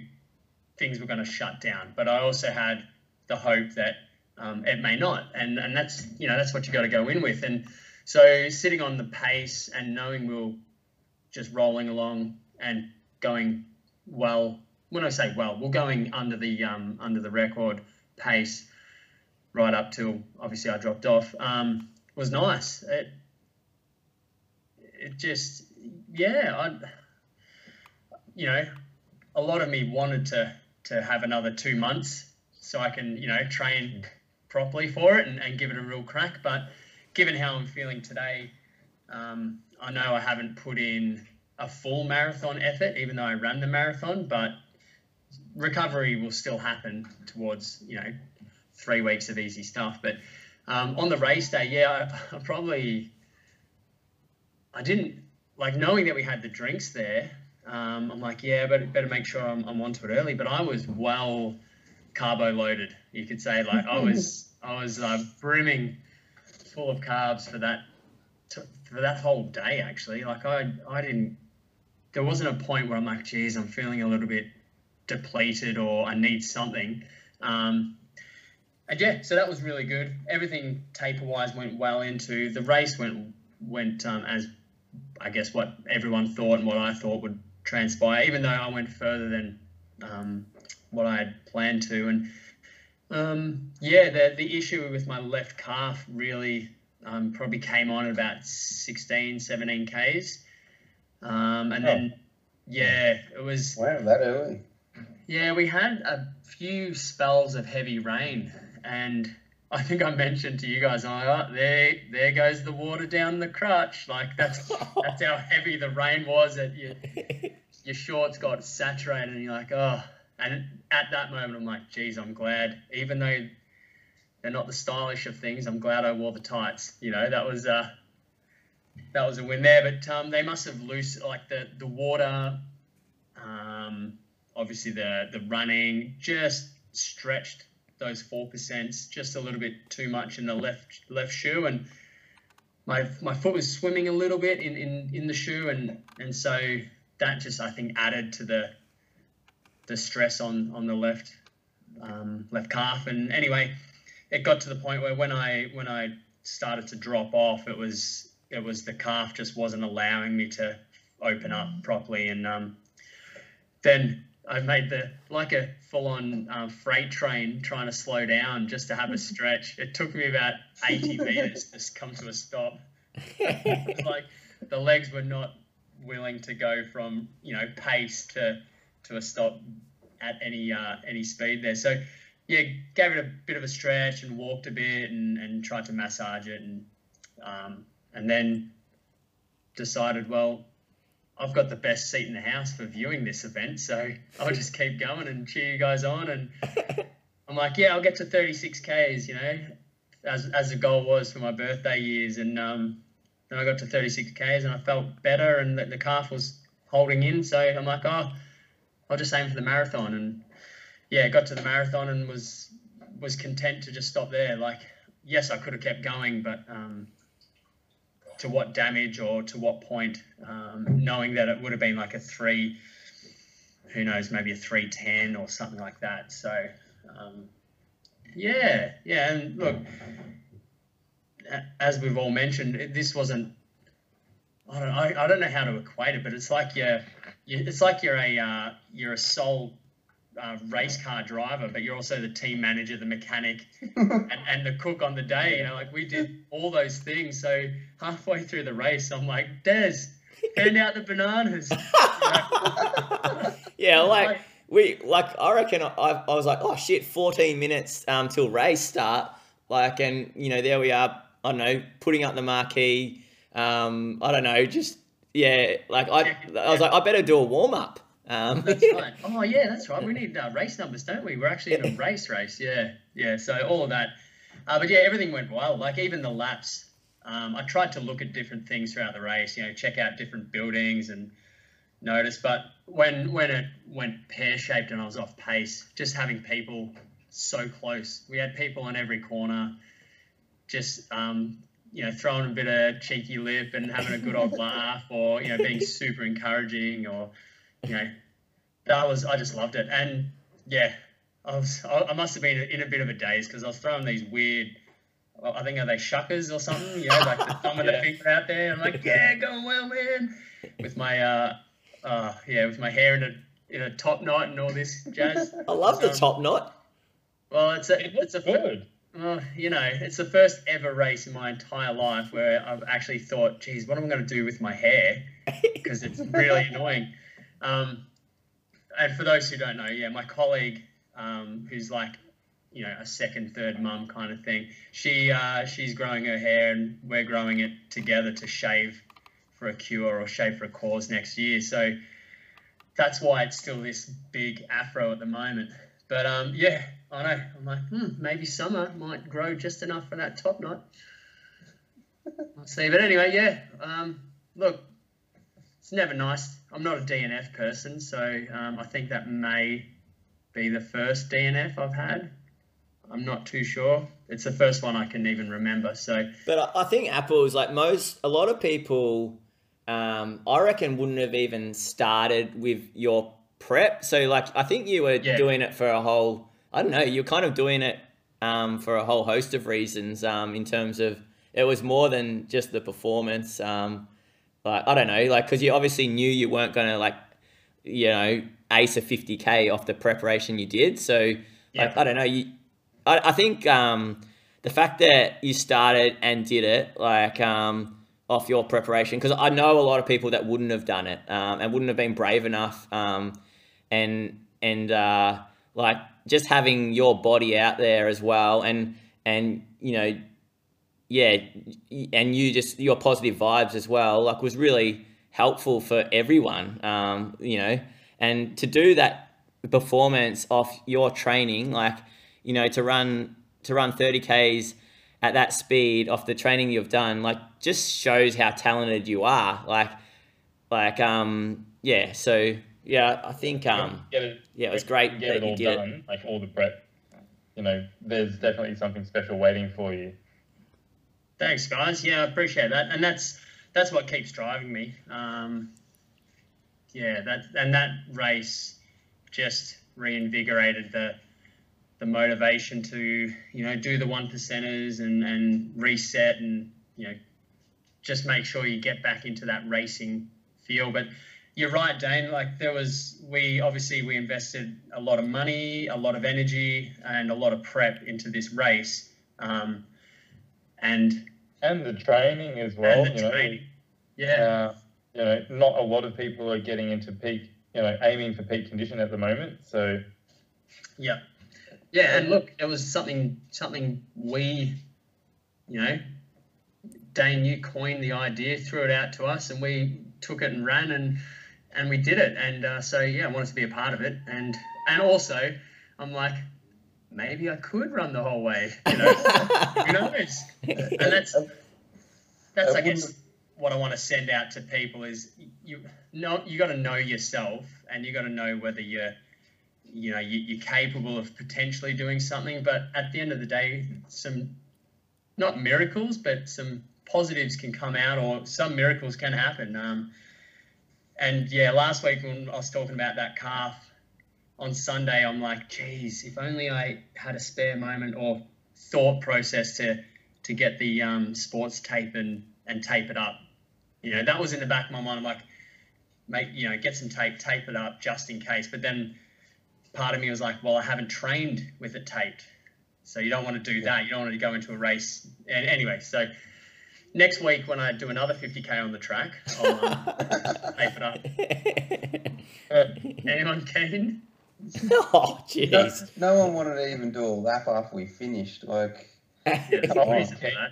things were going to shut down, but I also had the hope that um, it may not, and and that's you know that's what you got to go in with. And so sitting on the pace and knowing we're just rolling along and going well. When I say well, we're going under the um, under the record pace right up till obviously I dropped off. Um, was nice. It it just yeah, I you know, a lot of me wanted to to have another two months so I can you know train properly for it and, and give it a real crack. But given how I'm feeling today, um, I know I haven't put in a full marathon effort, even though I ran the marathon, but recovery will still happen towards you know three weeks of easy stuff. But um, on the race day, yeah, I, I, probably I didn't like knowing that we had the drinks there. Um, I'm like, yeah, but better make sure I'm, I'm onto it early. But I was well carbo loaded, you could say. Like I was, I was uh, brimming full of carbs for that for that whole day. Actually, like I, I didn't. There wasn't a point where I'm like, geez, I'm feeling a little bit depleted or I need something. Um, and yeah, so that was really good. Everything taper wise went well into the race. Went went um, as I guess what everyone thought and what I thought would transpire. Even though I went further than um, what I had planned to, and um, yeah, the the issue with my left calf really um, probably came on at about 16, 17 k's, um, and oh. then yeah, it was wow that early. Yeah, we had a few spells of heavy rain, and I think I mentioned to you guys, oh, there, there goes the water down the crutch. Like that's that's how heavy the rain was. That your your shorts got saturated, and you're like, oh. And at that moment, I'm like, geez, I'm glad, even though they're not the stylish of things, I'm glad I wore the tights. You know, that was uh, that was a win there. But um, they must have loose like the the water. Um, obviously the the running just stretched those four percent just a little bit too much in the left left shoe and my my foot was swimming a little bit in, in, in the shoe and and so that just I think added to the the stress on on the left um, left calf and anyway it got to the point where when I when I started to drop off it was it was the calf just wasn't allowing me to open up properly and um, then I made the like a full-on um, freight train trying to slow down just to have a stretch. It took me about 80 meters to come to a stop. like the legs were not willing to go from you know pace to to a stop at any uh, any speed there. So yeah, gave it a bit of a stretch and walked a bit and, and tried to massage it and um, and then decided well I've got the best seat in the house for viewing this event, so I'll just keep going and cheer you guys on. And I'm like, yeah, I'll get to 36 Ks, you know, as, as the goal was for my birthday years. And um, then I got to 36 Ks and I felt better and the, the calf was holding in. So I'm like, oh, I'll just aim for the marathon. And yeah, got to the marathon and was was content to just stop there. Like, yes, I could have kept going, but um, to what damage or to what point, um, knowing that it would have been like a three, who knows, maybe a 310 or something like that. So, um, yeah, yeah. And look, as we've all mentioned, this wasn't, I don't, I, I don't know how to equate it, but it's like you're, it's like you're a, uh, you're a sole uh, race car driver, but you're also the team manager, the mechanic, and, and, the cook on the day. You know, like we did all those things. So halfway through the race, I'm like, Des, hand out the bananas. yeah, like we, like I reckon I, I was like, oh shit, 14 minutes um, till race start. Like, and you know, there we are. I don't know, putting up the marquee. Um, I don't know, just yeah, like I, I was like, I better do a warm up. Um, that's right. Oh yeah, that's right. We need uh, race numbers, don't we? We're actually in a race race. Yeah, yeah. So all of that. Uh, but yeah, everything went well. Like even the laps. Um, I tried to look at different things throughout the race. You know, check out different buildings and notice. But when when it went pear shaped and I was off pace, just having people so close. We had people on every corner. Just um, you know, throwing a bit of cheeky lip and having a good old laugh, or you know, being super encouraging, or you know, that was I just loved it. And yeah, I was I must have been in a bit of a daze because I was throwing these weird. I think are they shakas or something? You know, like the thumb of the finger out there. I'm like, yeah, going well, man. With my uh, uh, yeah, with my hair in a in a top knot and all this jazz. I love the top knot. Well, it's a It it's a good. Well, you know, it's the first ever race in my entire life where I've actually thought, geez, what am I going to do with my hair? Because it's really annoying. Um, and for those who don't know, yeah, my colleague, um, who's like, you know, a second, third mum kind of thing, she uh, she's growing her hair and we're growing it together to shave for a cure or shave for a cause next year. So that's why it's still this big afro at the moment. But um, yeah, I know. I'm like, hmm, maybe summer might grow just enough for that top knot. I'll see. But anyway, yeah. Um, look, it's never nice. I'm not a DNF person, so um, I think that may be the first DNF I've had. I'm not too sure. It's the first one I can even remember. So But I- think Apple's like most, a lot of people, um, I reckon wouldn't have even started with your prep. So like, I think you were Yeah. doing it for a whole, I don't know, you're kind of doing it um, for a whole host of reasons um, in terms of it was more than just the performance. Um, like, I don't know, like, because you obviously knew you weren't going to like, you know, ace a 50K off the preparation you did. So like, I don't know, you, I, I think um, the fact that you started and did it like um, off your preparation because I know a lot of people that wouldn't have done it um, and wouldn't have been brave enough um, and and uh, like just having your body out there as well and and you know yeah and you just your positive vibes as well like was really helpful for everyone um, you know. And to do that performance off your training like you know to run to run 30 k's at that speed off the training you've done like just shows how talented you are like like um yeah so yeah i think um Get it, yeah it was great get that it you all did it done, like all the prep. You know, there's definitely something special waiting for you. Thanks, guys. Yeah, I appreciate that, and that's that's what keeps driving me. Um, yeah, that and that race just reinvigorated the the motivation to you know do the one percenters and and reset and you know just make sure you get back into that racing feel. But you're right, Dane. Like there was, we obviously we invested a lot of money, a lot of energy, and a lot of prep into this race. Um, and And the training as well, you know. Yeah, Uh, you know, not a lot of people are getting into peak, you know, aiming for peak condition at the moment. So yeah, yeah. And look, it was something something we, you know, Dane, you coined the idea, threw it out to us, and we took it and ran and and we did it. And uh, so yeah, I wanted to be a part of it. And and also, I'm like, maybe I could run the whole way. You know, who knows? And that's that's I guess what I want to send out to people is you know you got to know yourself and you got to know whether you're you know you, you're capable of potentially doing something but at the end of the day some not miracles but some positives can come out or some miracles can happen um, and yeah last week when I was talking about that calf on Sunday I'm like geez if only I had a spare moment or thought process to to get the um, sports tape and and tape it up. You know, that was in the back of my mind. I'm like, make you know, get some tape, tape it up just in case. But then part of me was like, well, I haven't trained with it taped, so you don't want to do that. You don't want to go into a race. And anyway, so next week when I do another 50k on the track, I'll um, tape it up. Anyone keen? oh No, jeez no one wanted to even do a lap after we finished. Like Yeah, there's Come on, reason for Kate. that.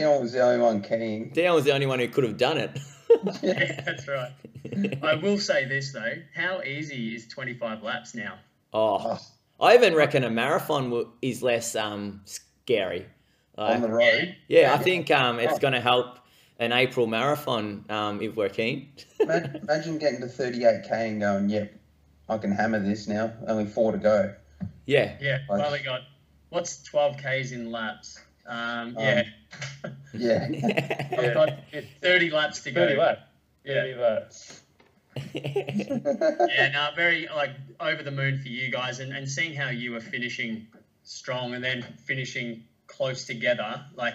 Dion was the only one keen. Dion was the only one who could have done it Yeah, that's right. I will say this though: how easy is 25 laps now? oh i even reckon a marathon is less um scary on the road. yeah i think um it's going to help an april marathon um if we're keen Imagine, imagine getting to 38k and going, yep, I can hammer this now. Only four to go. yeah Yeah, Like- well, we got what's 12 k's in laps. Um, yeah, Yeah. Yeah. got 30 laps to go. 30 laps. Yeah. 30 laps. yeah, no, very like over the moon for you guys, and, and seeing how you were finishing strong and then finishing close together. Like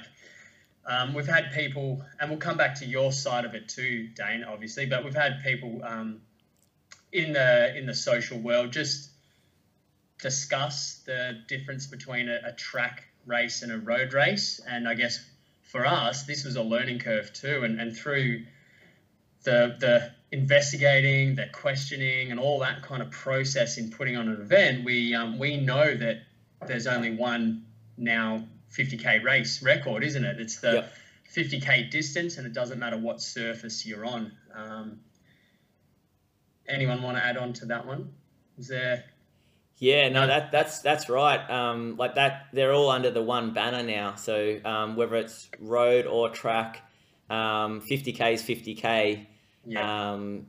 um, we've had people, and we'll come back to your side of it too, Dane, obviously. But we've had people um, in the in the social world just discuss the difference between a, a track race and a road race, and I guess for us, this was a learning curve too, and and through the the investigating, the questioning, and all that kind of process in putting on an event, we um, we know that there's only one now 50k race record, isn't it? It's the Yep. 50k distance, and it doesn't matter what surface you're on. Um, anyone want to add on to that one? Is there? Yeah, no, that that's that's right. Um, like that, they're all under the one banner now. So um, whether it's road or track, um, 50k is 50k. Yeah, Um,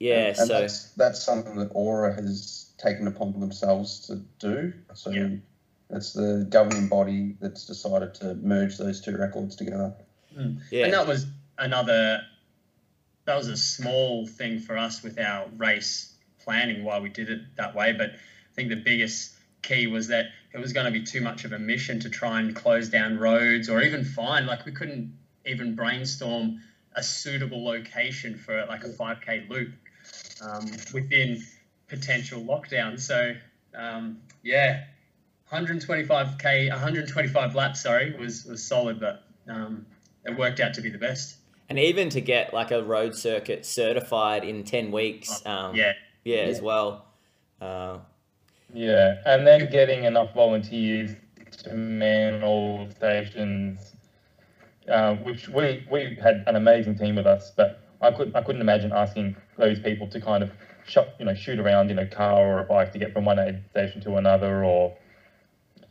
yeah, and so that's that's something that Aura has taken upon themselves to do. So Yeah. It's the governing body that's decided to merge those two records together. yeah, and that was another. That was a small thing for us with our race planning why we did it that way. But I think the biggest key was that it was going to be too much of a mission to try and close down roads or even find like we couldn't even brainstorm a suitable location for like a 5k loop um, within potential lockdown. So um, yeah, 125k, 125 laps. Sorry, was was solid, but um, it worked out to be the best. and even to get like a road circuit certified in 10 weeks. Um, Yeah, yeah, as well. Uh, Yeah, and then getting enough volunteers to man all stations, uh, which we we had an amazing team with us, but I could I couldn't imagine asking those people to kind of shot, you know shoot around in a car or a bike to get from one aid station to another, or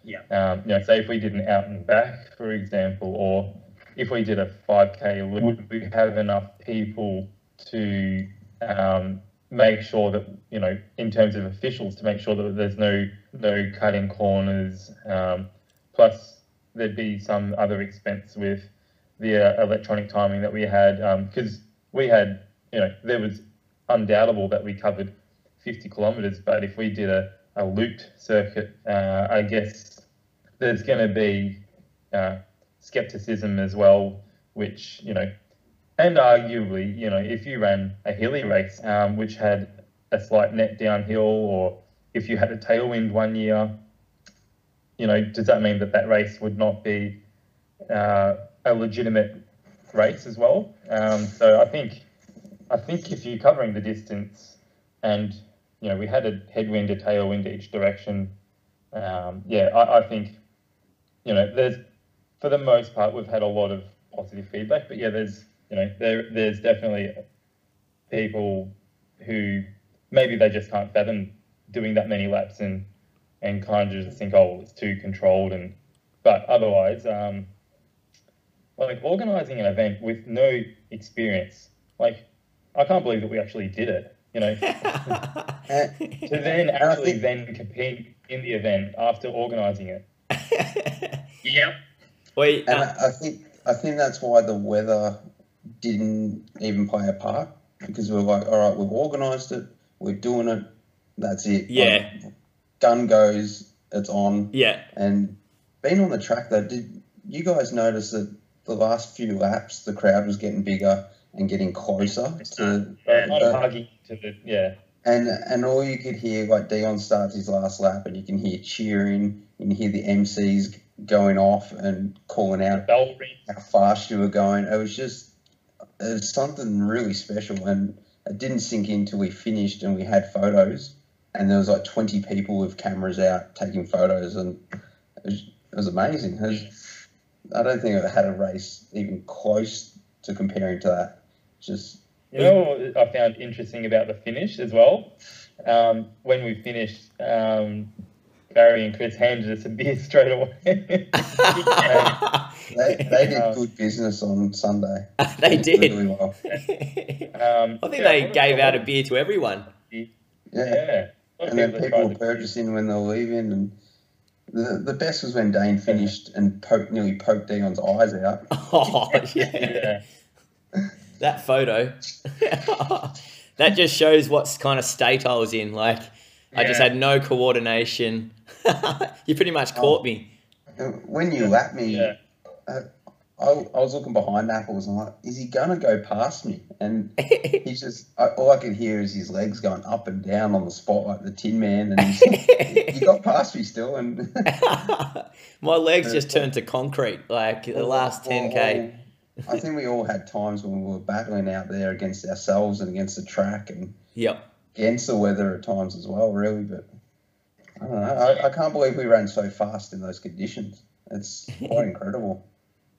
Yeah. um, you know, say if we did an out and back, for example, or if we did a 5k, would we have enough people to um, make sure that you know, in terms of officials, to make sure that there's no no cutting corners. Um, plus, there'd be some other expense with the uh, electronic timing that we had because we had, you know, there was undoubtable that we covered 50 kilometres, but if we did a, a looped circuit, uh, I guess there's going to be uh, skepticism as well, which you know, and arguably, you know, if you ran a hilly race um, which had a slight net downhill, or if you had a tailwind one year, you know, does that mean that that race would not be uh, a legitimate race as well? Um, so I think, I think if you're covering the distance, and you know, we had a headwind, a tailwind each direction. Um, yeah, I, I think, you know, there's for the most part we've had a lot of positive feedback, but yeah, there's you know there there's definitely people who maybe they just can't fathom doing that many laps and and kind of just think oh it's too controlled and but otherwise um like organizing an event with no experience like i can't believe that we actually did it you know And, to then And actually then compete in the event after organizing it yep, Wait, and uh, I I think I think that's why the weather didn't even play a part because we we're like, all right, we've organised it, we're doing it, that's it. Yeah. Like, gun goes, it's on. yeah, And being on the track though, did you guys notice that the last few laps the crowd was getting bigger and getting closer to Yeah. Not Uh, hugging to the yeah and and all you could hear like Dion starts his last lap and you can hear cheering, you can hear the MCs going off and calling out how fast you were going. It was just it was something really special, and it didn't sink in till we finished and we had photos. And there was like twenty people with cameras out taking photos, and it was, it was amazing. It was- I don't think I've had a race even close to comparing to that. Just You know what I found interesting about the finish as well? Um, when we finished, um, Barry and Chris handed us a beer straight away. they, they did Um, good business on Sunday. they did. really well. um, I think yeah, they gave out a beer to everyone. Yeah. Yeah. A lot and then people were to- purchasing when they were leaving, and The, the best was when Dane finished and poked, nearly poked Dion's eyes out. Oh yeah, Yeah. That photo. that just shows what kind of state I was in. Like I just had no coordination. you pretty much caught me. Uh, When you lapped me, Yeah. I, I was looking behind Apples and I'm like, is he gonna go past me? And he's just I, all I could hear is his legs going up and down on the spot like the Tin Man, and he's, he got past me still. And My legs just turned to concrete. Like the last ten k. I think we all had times when we were battling out there against ourselves and against the track and Yep. against the weather at times as well, really. But I don't know. I, I can't believe we ran so fast in those conditions. It's quite incredible.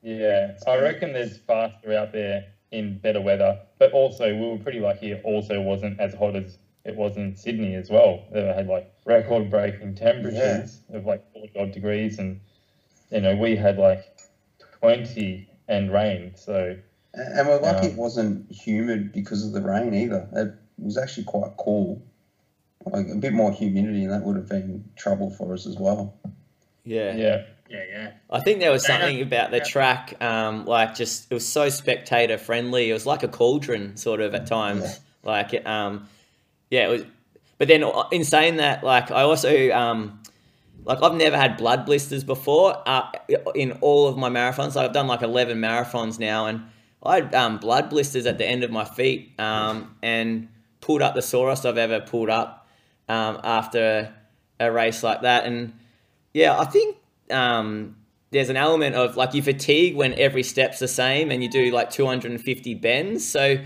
Yeah, I reckon there's faster out there in better weather, but also we were pretty lucky. It also wasn't as hot as it was in Sydney as well. They had like record-breaking temperatures of like 40 odd degrees, and you know we had like 20 and rain. So And and we're lucky Yeah. it wasn't humid because of the rain either. It was actually quite cool. Like a bit more humidity, and that would have been trouble for us as well. Yeah. yeah, Yeah, yeah. I think there was something have- about the yeah. track, um, like just it was so spectator friendly. It was like a cauldron, sort of at times. Yeah. Like, it, um, yeah, it was. But then, uh, in saying that, like I also, um, like I've never had blood blisters before. Uh, in all of my marathons, like I've done like eleven marathons now, and I had um, blood blisters at the end of my feet, um, and pulled up the sorest I've ever pulled up um, after a race like that, and yeah, I think um, there's an element of like you fatigue when every step's the same and you do like 250 bends. So,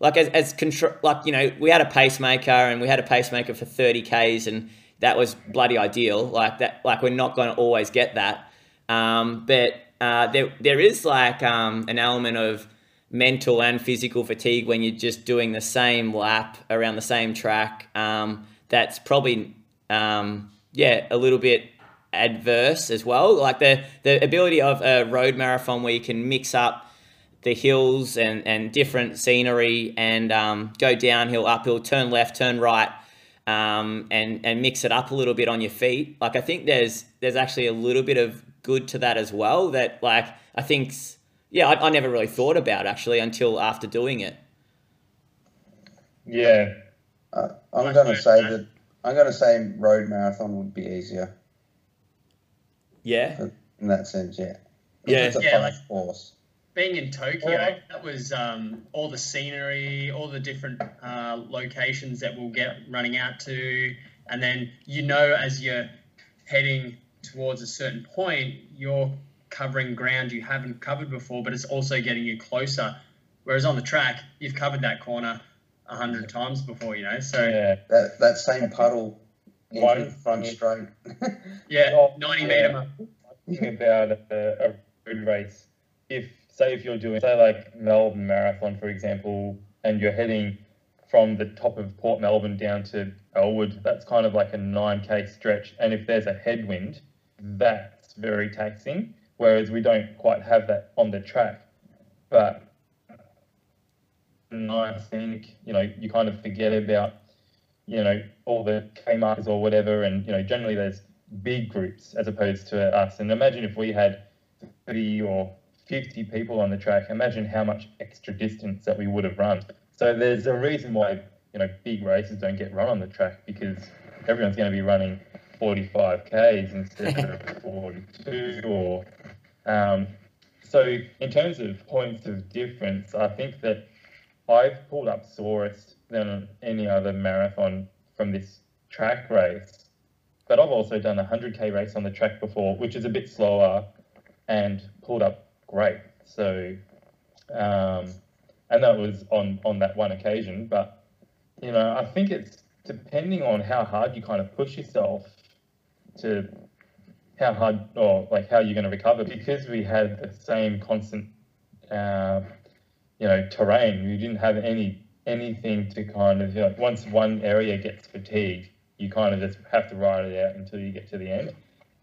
like as, as control, like you know, we had a pacemaker and we had a pacemaker for 30 k's, and that was bloody ideal. Like that, like we're not going to always get that, um, but uh, there there is like um, an element of mental and physical fatigue when you're just doing the same lap around the same track. Um, that's probably um, yeah a little bit adverse as well. Like the the ability of a road marathon where you can mix up the hills and, and different scenery and um, go downhill, uphill, turn left, turn right, um, and and mix it up a little bit on your feet. Like I think there's there's actually a little bit of good to that as well. That like I think yeah I, I never really thought about actually until after doing it. yeah, Uh, I'm going to say that I'm going to say road marathon would be easier Yeah. in that sense. Yeah. Yeah. It's a Yeah, fast course. Being in Tokyo, Yeah. that was um, all the scenery, all the different uh, locations that we'll get running out to, and then you know as you're heading towards a certain point, you're covering ground you haven't covered before, but it's also getting you closer. Whereas on the track, you've covered that corner a hundred times before, you know. So yeah. That that same puddle One- the front straight. yeah, ninety yeah. meter. Thinking about a, a road race, if say if you're doing say like Melbourne Marathon for example, and you're heading from the top of Port Melbourne down to Elwood, that's kind of like a nine k stretch, and if there's a headwind, that's very taxing. Whereas we don't quite have that on the track, but I think you know you kind of forget about you know all the K markers or whatever, and you know generally there's big groups as opposed to us. And imagine if we had 30 or 50 people on the track, imagine how much extra distance that we would have run. So there's a reason why, you know, big races don't get run on the track because everyone's going to be running 45 Ks instead of 42 or, um, so in terms of points of difference, I think that I've pulled up sorest than any other marathon from this track race but I've also done a 100k race on the track before, which is a bit slower and pulled up great. So, um, and that was on, on that one occasion. But, you know, I think it's depending on how hard you kind of push yourself to how hard or like how you're going to recover because we had the same constant, uh, you know, terrain. We didn't have any anything to kind of, you know, once one area gets fatigued, you kind of just have to ride it out until you get to the end.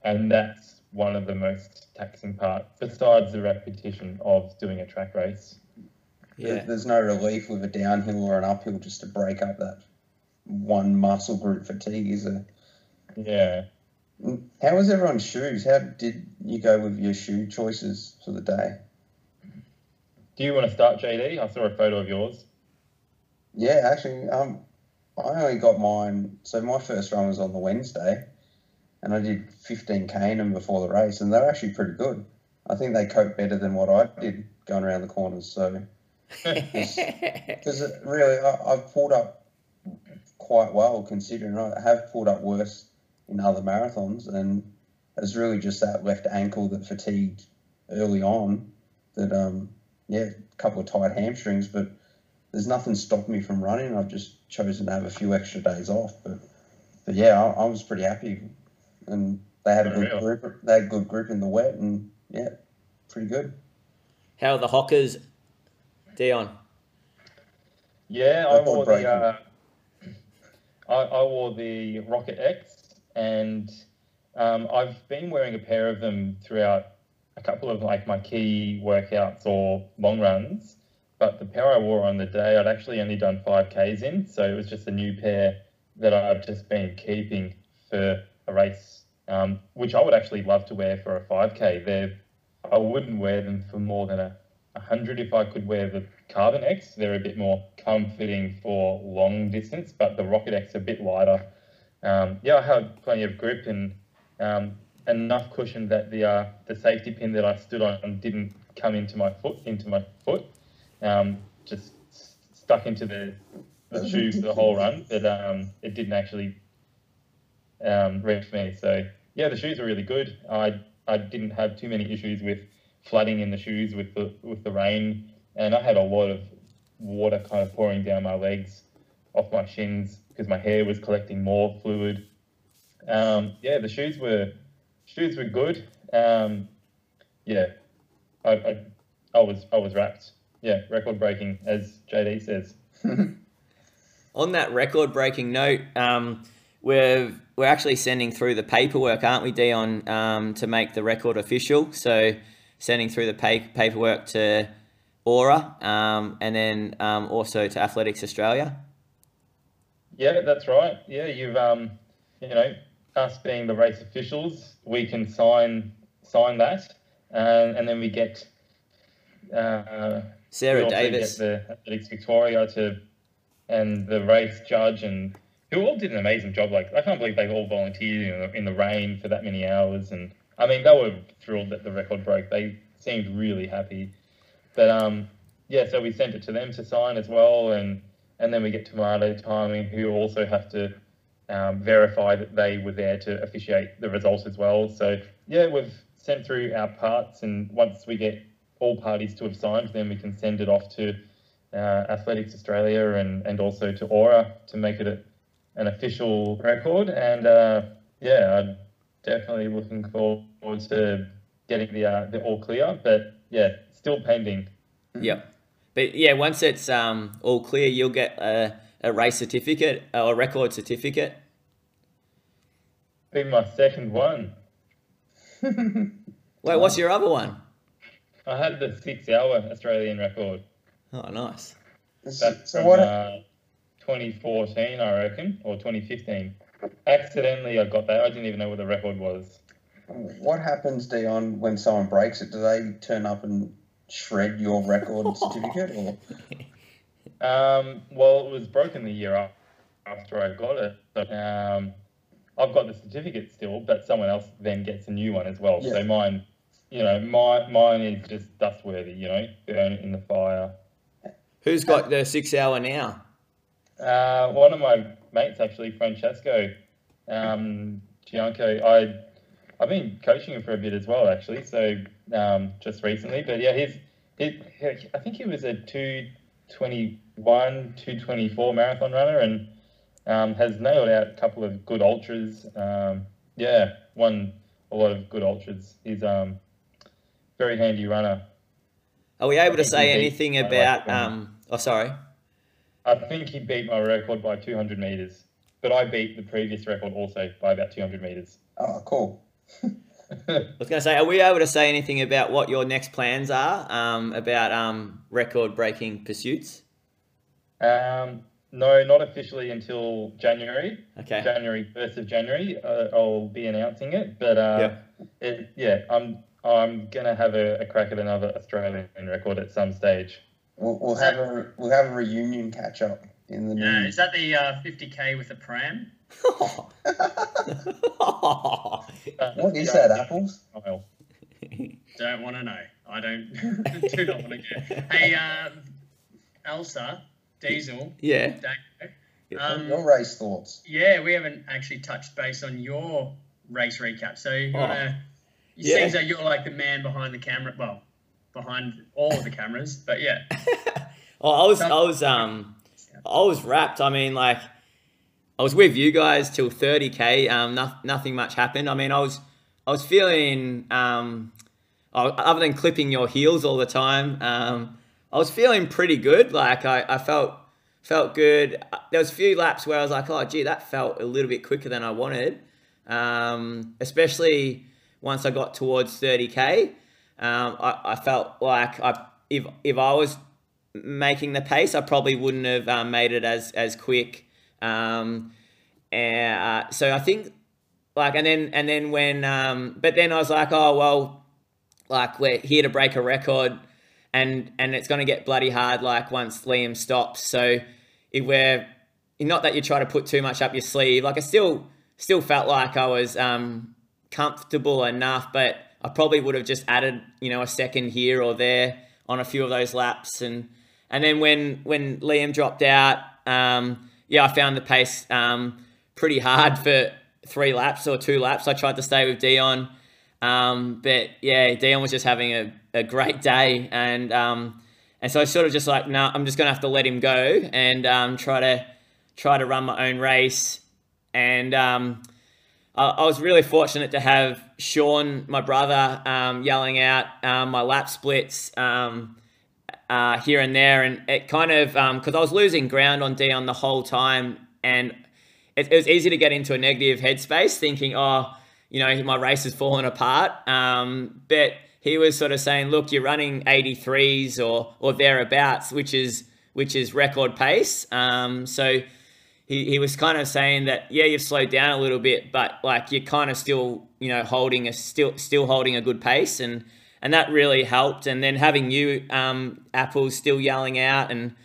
And that's one of the most taxing parts, besides the repetition of doing a track race. Yeah. There's no relief with a downhill or an uphill just to break up that one muscle group fatigue, is there? Yeah. How was everyone's shoes? How did you go with your shoe choices for the day? Do you want to start, JD? I saw a photo of yours. Yeah, actually, um, I only got mine. So my first run was on the Wednesday, and I did 15k in them before the race, and they're actually pretty good. I think they cope better than what I did going around the corners. So, because really, I, I've pulled up quite well considering I have pulled up worse in other marathons, and it's really just that left ankle that fatigued early on. That um, yeah, a couple of tight hamstrings, but there's nothing stopped me from running. I've just chosen to have a few extra days off, but but yeah, I, I was pretty happy, and they had a good group. They had a good group in the wet, and yeah, pretty good. How are the Hokas, Dion? Yeah, I wore the uh, I, I, wore the Rocket X, and um, I've been wearing a pair of them throughout a couple of like my key workouts or long runs. But the pair I wore on the day, I'd actually only done five Ks in, so it was just a new pair that I've just been keeping for a race, um, which I would actually love to wear for a 5K. They're, I wouldn't wear them for more than a 100 if I could wear the Carbon X. They're a bit more comforting for long distance, but the Rocket X are a bit lighter. Um, yeah, I have plenty of grip and um, enough cushion that the uh, the safety pin that I stood on didn't come into my foot into my foot. Um, just stuck into the, the shoe for the whole run, but um, it didn't actually um, me. So yeah, the shoes were really good. I I didn't have too many issues with flooding in the shoes with the with the rain, and I had a lot of water kind of pouring down my legs, off my shins because my hair was collecting more fluid. Um, yeah, the shoes were shoes were good. Um, yeah, I, I, I was I was rapt. Yeah, record breaking, as JD says. On that record breaking note, um, we're we're actually sending through the paperwork, aren't we, Dion, um, to make the record official? So sending through the pay, paperwork to Aura um, and then um, also to Athletics Australia. Yeah, that's right. Yeah, you've um, you know us being the race officials, we can sign sign that, and, and then we get uh, Sarah Davis, get the Athletics Victoria to, and the race judge, and who all did an amazing job. Like I can't believe they all volunteered in the, in the rain for that many hours, and I mean they were thrilled that the record broke. They seemed really happy, but um, yeah, so we sent it to them to sign as well, and and then we get Tomato Timing, who also have to um, verify that they were there to officiate the results as well. So yeah, we've sent through our parts, and once we get all parties to have signed, then we can send it off to uh, Athletics Australia and, and also to Aura to make it a, an official record. And uh, yeah, I'm definitely looking forward to getting the uh, the all clear. But yeah, still pending. Yep. But yeah, once it's um, all clear, you'll get a a race certificate or a record certificate? Be my second one. Wait, what's your other one? I had the six-hour Australian record. Oh, nice. That's so from what... uh, 2014, I reckon, or 2015. Accidentally, I got that. I didn't even know what the record was. What happens, Dion, when someone breaks it? Do they turn up and shred your record certificate, or? Um, well, it was broken the year after I got it. So, um, I've got the certificate still, but someone else then gets a new one as well. Yeah. So mine, you know, my mine is just dustworthy. You know, burn it in the fire. Who's got the six hour now? Uh, one of my mates actually, Francesco um, Gianco. I I've been coaching him for a bit as well, actually. So um, just recently, but yeah, he's he, I think he was a two twenty one 224 marathon runner and um, has nailed out a couple of good ultras. Um, yeah, won a lot of good ultras. He's um very handy runner. Are we able to say anything about? Um, oh, sorry. I think he beat my record by 200 meters, but I beat the previous record also by about 200 meters. Oh, cool. I was going to say, are we able to say anything about what your next plans are um, about um, record breaking pursuits? Um, no, not officially until January. Okay. January first of January, uh, I'll be announcing it. But uh, it, yeah, I'm I'm gonna have a, a, crack at another Australian record at some stage. We'll, we'll have a we'll have a reunion catch up in the. Yeah, is that the uh, 50k with a pram? what is that, apples? Don't want to know. I don't. do not want to go. Hey, uh, Elsa, Diesel. Yeah. Um, your race thoughts? Yeah, we haven't actually touched base on your race recap. So you oh. wanna? It yeah. seems like you're like the man behind the camera. Well, behind all of the cameras, but yeah. oh, I was, I was, um, I was rapt. I mean, like, I was with you guys till 30k. Um, no, nothing much happened. I mean, I was, I was feeling, um, other than clipping your heels all the time, um, I was feeling pretty good. Like, I, I felt, felt good. There was a few laps where I was like, oh, gee, that felt a little bit quicker than I wanted. Um, especially once I got towards 30k, um, I, I, felt like I if if I was making the pace, I probably wouldn't have um, made it as as quick. Um, and, uh, so I think like and then and then when um, but then I was like, oh well, like we're here to break a record, and and it's going to get bloody hard like once Liam stops. So if we're not that you try to put too much up your sleeve, like I still still felt like I was um, comfortable enough, but I probably would have just added, you know, a second here or there on a few of those laps. And and then when when Liam dropped out, um, yeah, I found the pace um, pretty hard for three laps or two laps. I tried to stay with Dion, um, but yeah, Dion was just having a, a great day, and um, and so I sort of just like, no, nah, I'm just gonna have to let him go and um, try to try to run my own race. And um, uh, I was really fortunate to have Sean, my brother, um, yelling out um, my lap splits um, uh, here and there, and it kind of because um, I was losing ground on Dion the whole time, and it, it, was easy to get into a negative headspace, thinking, oh, you know, my race is falling apart. Um, but he was sort of saying, look, you're running 83s or or thereabouts, which is which is record pace. Um, so he, he was kind of saying that yeah you've slowed down a little bit but like you're kind of still you know holding a still still holding a good pace and and that really helped. And then having you um, apples still yelling out and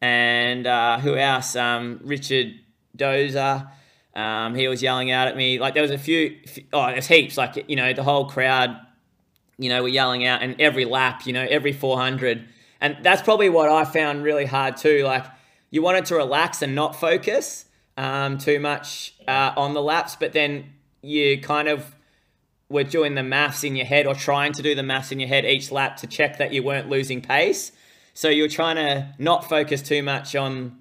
and uh, who else? Um, richard dozer um, he was yelling out at me. Like there was a few oh there's heaps like you know the whole crowd you know were yelling out and every lap you know every 400 and that's probably what i found really hard too like you wanted to relax and not focus um, too much uh, on the laps, but then you kind of were doing the maths in your head or trying to do the maths in your head each lap to check that you weren't losing pace. So you're trying to not focus too much on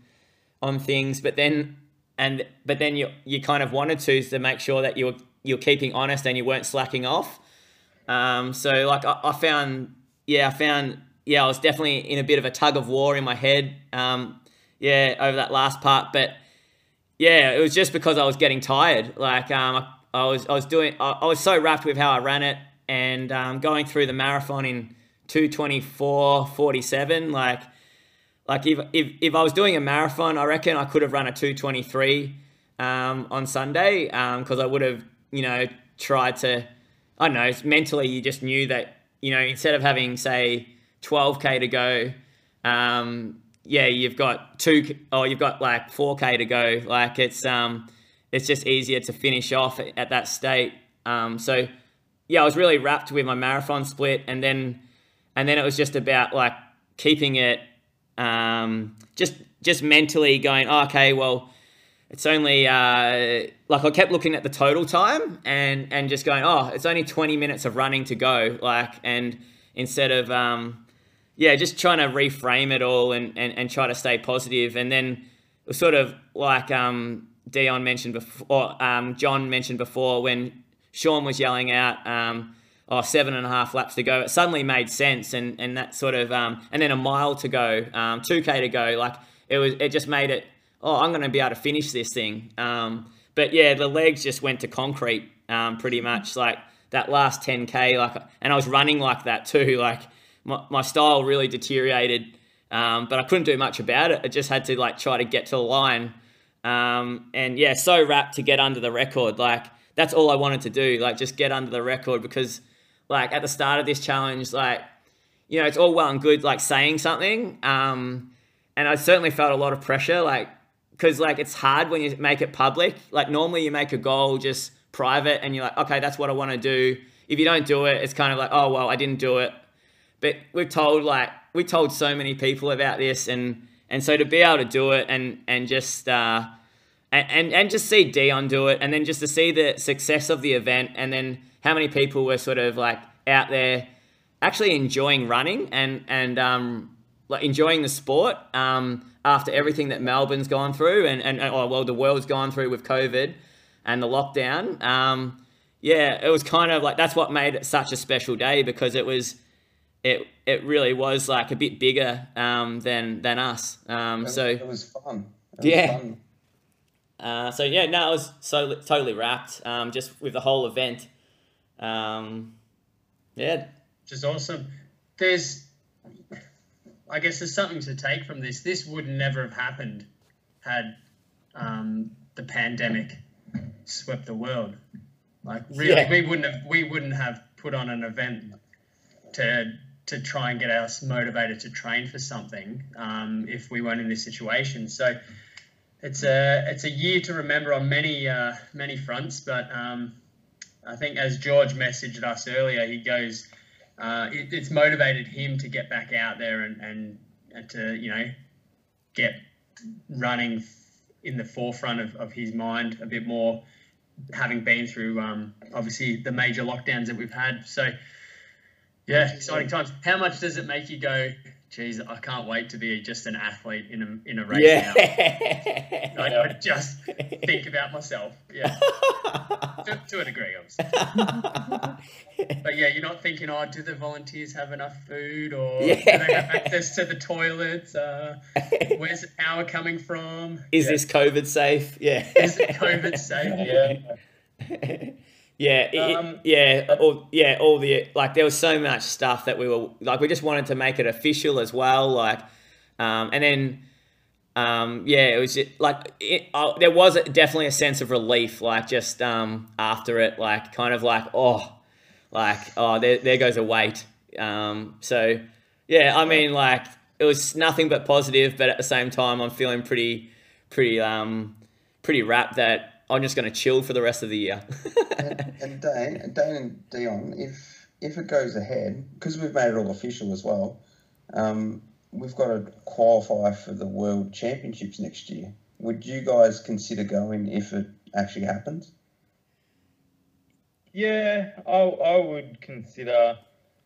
on things, but then and but then you you kind of wanted to to make sure that you were you're keeping honest and you weren't slacking off. Um, so like I, I, found yeah I found yeah I was definitely in a bit of a tug of war in my head. Um, yeah, over that last part. But yeah, it was just because I was getting tired. Like um, I, I was, I was doing, I, I, was so rapt with how I ran it and um, going through the marathon in 224.47. Like, like if, if, if I was doing a marathon, I reckon I could have run a 223 um, on Sunday because um, I would have, you know, tried to, I don't know, mentally you just knew that, you know, instead of having, say, 12K to go, um, yeah, you've got two, oh, you've got like 4K to go. Like it's, um, it's just easier to finish off at that state. Um, so yeah, I was really rapt with my marathon split, and then, and then it was just about like keeping it, um, just just mentally going, oh, okay, well, it's only uh, like I kept looking at the total time and and just going, oh, it's only 20 minutes of running to go, like, and instead of um, yeah, just trying to reframe it all and, and, and try to stay positive. And then sort of like um, Dion mentioned before, um, John mentioned before, when Sean was yelling out, um, oh, seven and a half laps to go, it suddenly made sense. And, and that sort of, um, and then a mile to go, um, 2K to go, like it was, it just made it, oh, I'm going to be able to finish this thing. Um, but yeah, the legs just went to concrete um, pretty much like that last 10K, like, and I was running like that too, like, my, my style really deteriorated um, but I couldn't do much about it. I just had to like try to get to the line, um, and yeah, so rapt to get under the record. Like that's all I wanted to do, like just get under the record because like at the start of this challenge, like you know, it's all well and good like saying something, um, and I certainly felt a lot of pressure, like because like it's hard when you make it public. Like normally you make a goal just private, and you're like, okay, that's what I want to do. If you don't do it, it's kind of like, oh well, I didn't do it. But we've told like we told so many people about this, and and so to be able to do it and and just. Uh, and, and, and just see Dion do it, and then just to see the success of the event, and then how many people were sort of like out there actually enjoying running and and um, like enjoying the sport um, after everything that Melbourne's gone through and and oh, well the world's gone through with COVID and the lockdown. Um, yeah, it was kind of like that's what made it such a special day because it was it it really was like a bit bigger um, than than us. Um, so it was fun. It was Yeah. fun. uh, so yeah, no, I was so totally rapt um, just with the whole event. Um, yeah, which is awesome. There's, I guess, there's something to take from this. This would never have happened had um, the pandemic swept the world. Like, really, Yeah. we wouldn't have we wouldn't have put on an event to to try and get us motivated to train for something um, if we weren't in this situation. So. It's a it's a year to remember on many uh, many fronts, but um, I think as George messaged us earlier, he goes, uh, it, it's motivated him to get back out there and, and, and to, you know, get running in the forefront of, of his mind a bit more, having been through um, obviously the major lockdowns that we've had. So, yeah, exciting times. How much does it make you go, geez, I can't wait to be just an athlete in a, in a race now? yeah. I, I just think about myself. Yeah, to, to a degree, obviously. But yeah, you're not thinking, oh, do the volunteers have enough food or do they have access to the toilets? Uh, where's the power coming from? Is Yeah. this COVID safe? Yeah. Is it COVID safe? Yeah. Yeah, it- Um, yeah, all, yeah, all the like. There was so much stuff that we were like. We just wanted to make it official as well, like, um, and then, um, yeah, it was just, like it, uh, there was a, definitely a sense of relief, like just um, after it, like kind of like oh, like oh, there there goes a weight. Um, so yeah, I mean, like it was nothing but positive, but at the same time, I'm feeling pretty, pretty, um, pretty rapt that I'm just going to chill for the rest of the year. And, and Dane, and Dane and Dion, if if it goes ahead, because we've made it all official as well, um, we've got to qualify for the World Championships next year. Would you guys consider going if it actually happens? Yeah, I, I would consider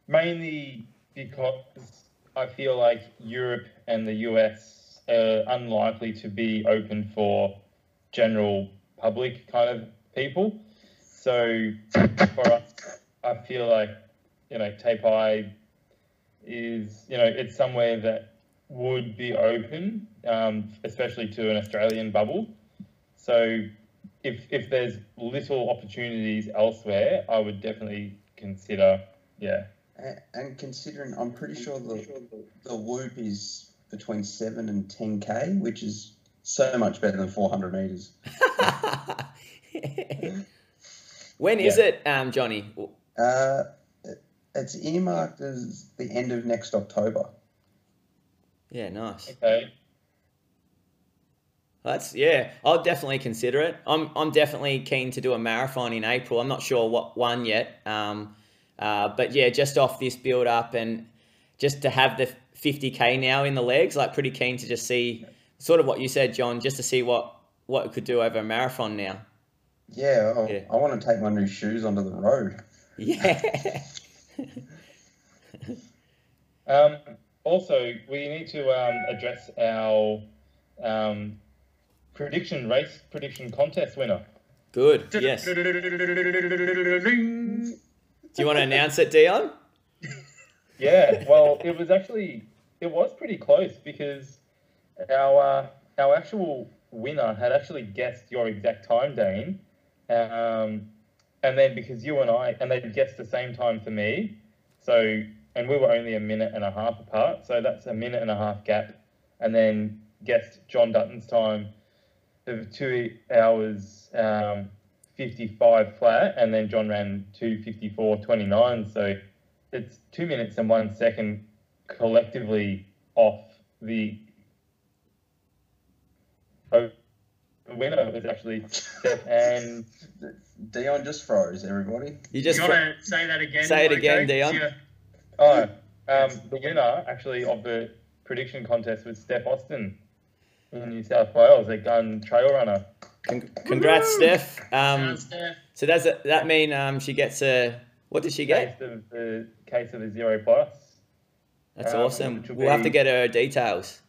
mainly because I feel like Europe and the US are unlikely to be open for general public kind of people. So for us, I feel like, you know, Taipei is, you know, it's somewhere that would be open, um, especially to an Australian bubble. So if if there's little opportunities elsewhere, I would definitely consider. Yeah. And, and considering, I'm pretty sure the the Whoop is between seven and ten k, which is so much better than 400 meters. when is Yeah. it, um, Johnny? Uh, it's earmarked as the end of next October. Yeah, nice. Okay. That's yeah. I'll definitely consider it. I'm I'm definitely keen to do a marathon in April. I'm not sure what one yet. Um, uh, but yeah, just off this build up and just to have the 50k now in the legs, like pretty keen to just see sort of what you said, John, just to see what what it could do over a marathon now. Yeah, I, Yeah. I want to take my new shoes onto the road. Yeah. Um, also, we need to um, address our um, prediction race prediction contest winner. Good. Yes. Do you want to announce it, Dion? Yeah. Well, it was actually it was pretty close because our uh, our actual winner had actually guessed your exact time, Dane. Um, and then because you and I and they guessed the same time for me, so and we were only a minute and a half apart. So that's a minute and a half gap. And then guessed John Dutton's time of two hours um, 55 flat, and then John ran 254.29. So it's two minutes and one second collectively off the oh, the winner was actually Steph and Dion just froze everybody. You just you gotta say that again. Say it Loco. again, Dion. Yeah. oh um, the winner actually of the prediction contest was Steph Austin in New South Wales, a gun trail runner. Con- congrats, Steph. Um, Sounds Steph. so does it, that mean um, she gets a what does she get? Case of the case of a zero plus. That's Um, awesome. which will We'll have to get her details.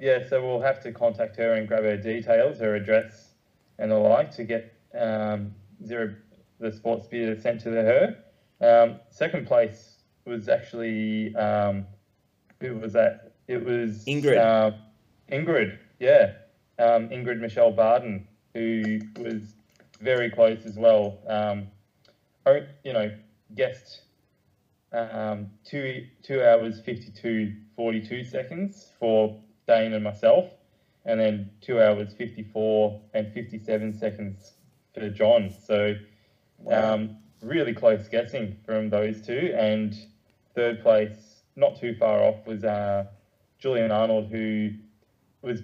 Yeah, so we'll have to contact her and grab her details, her address, and the like to get um, zero the sports beer sent to her. Um, second place was actually um, who was that? It was Ingrid. Uh, Ingrid, yeah, um, Ingrid Michelle Barden, who was very close as well. Um, oh, you know, guessed um, two two hours fifty two forty two seconds for Dane and myself, and then two hours fifty four and fifty seven seconds for John. So Wow. um, really close guessing from those two, and third place, not too far off, was uh, Julian Arnold, who was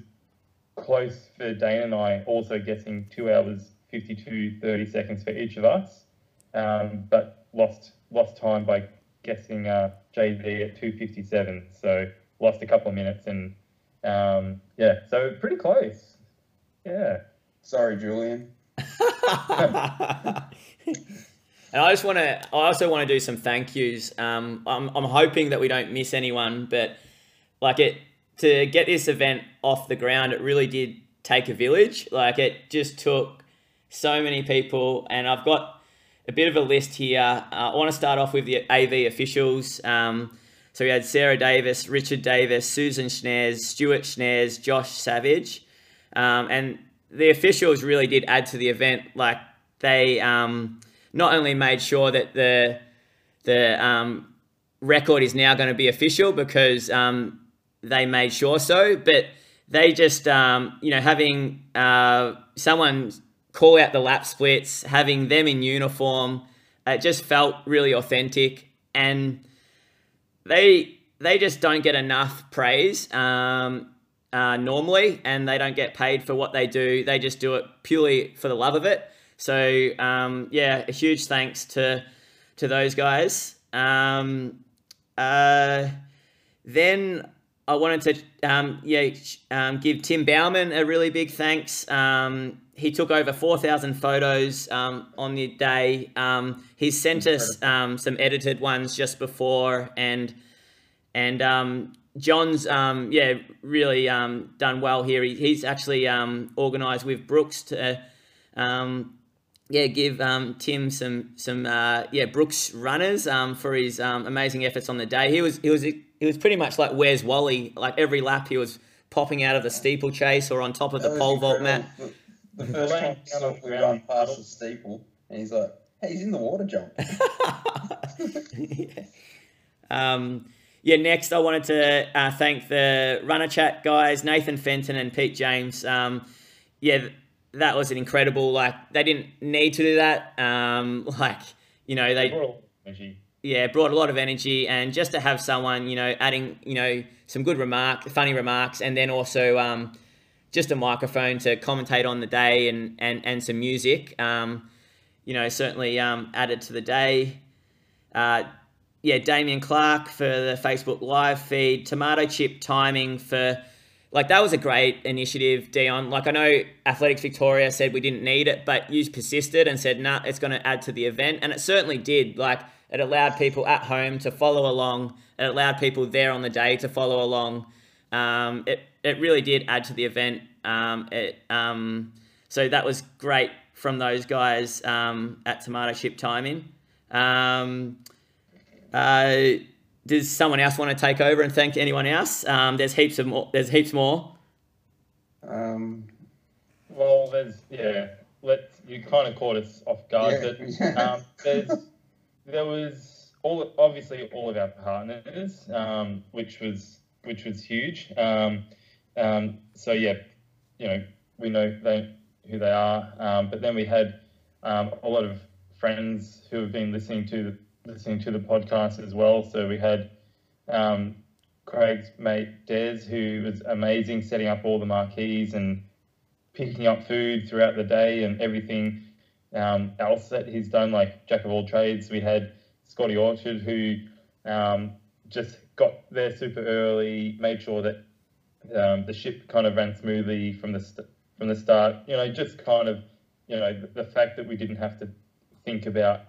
close for Dane and I, also guessing two hours 52 30 seconds for each of us, um, but lost lost time by guessing uh, JD at 257. So lost a couple of minutes, and um, yeah, so pretty close. Yeah. Sorry, Julian. and I just want to. I also want to do some thank yous. Um, I'm, I'm hoping that we don't miss anyone, but like it to get this event off the ground, it really did take a village. Like it just took so many people, and I've got a bit of a list here. Uh, I want to start off with the AV officials. Um, so we had Sarah Davis, Richard Davis, Susan Schneers, Stuart Schneers, Josh Savage, um, and the officials really did add to the event. Like they um, not only made sure that the the um, record is now going to be official because um, they made sure so, but they just um, you know having uh, someone call out the lap splits, having them in uniform, it just felt really authentic and they they just don't get enough praise um, uh, normally, and they don't get paid for what they do. They just do it purely for the love of it. So um, yeah, a huge thanks to to those guys. Um, uh, then I wanted to um, yeah um, give Tim Bauman a really big thanks. Um, he took over four thousand photos um, on the day. Um, he sent us um, some edited ones just before, and and um, John's um, yeah really um, done well here. He, he's actually um, organised with Brooks to um, yeah give um, Tim some some uh, yeah Brooks runners um, for his um, amazing efforts on the day. He was he was he was pretty much like where's Wally? Like every lap he was popping out of the steeplechase or on top of the That was pole vault mat. The, the first time I saw we run past the steeple, and he's like, "Hey, he's in the water jump." yeah. Um, yeah, next I wanted to uh, thank the Runner Chat guys, Nathan Fenton and Pete James. Um, yeah, that was an incredible. Like they didn't need to do that. Um, like you know they Yeah brought a lot of energy and just to have someone you know adding you know some good remark, funny remarks, and then also um, just a microphone to commentate on the day and and and some music. Um, you know certainly um, added to the day. Uh, yeah, Damien Clark for the Facebook Live feed, Tomato Chip timing for, like, that was a great initiative, Dion. Like, I know Athletics Victoria said we didn't need it, but you persisted and said, nah, it's going to add to the event. And it certainly did. Like, it allowed people at home to follow along, it allowed people there on the day to follow along. Um, it, it really did add to the event. Um, it, um, so that was great from those guys um, at Tomato Chip Timing. Um, uh, does someone else want to take over and thank anyone else? Um, there's heaps of more. There's heaps more. Um, Well, there's yeah. Let's you kind of caught us off guard, Yeah. but um, there's there was all obviously all of our partners, um, which was which was huge. Um, um, so yeah, you know we know they, who they are, um, but then we had um, a lot of friends who have been listening to the, listening to the podcast as well. So we had um, Craig's mate Des, who was amazing setting up all the marquees and picking up food throughout the day and everything um, else that he's done, like jack of all trades. We had Scotty Orchard, who um, just got there super early, made sure that um, the ship kind of ran smoothly from the st- from the start. You know, just kind of, you know, the, the fact that we didn't have to think about,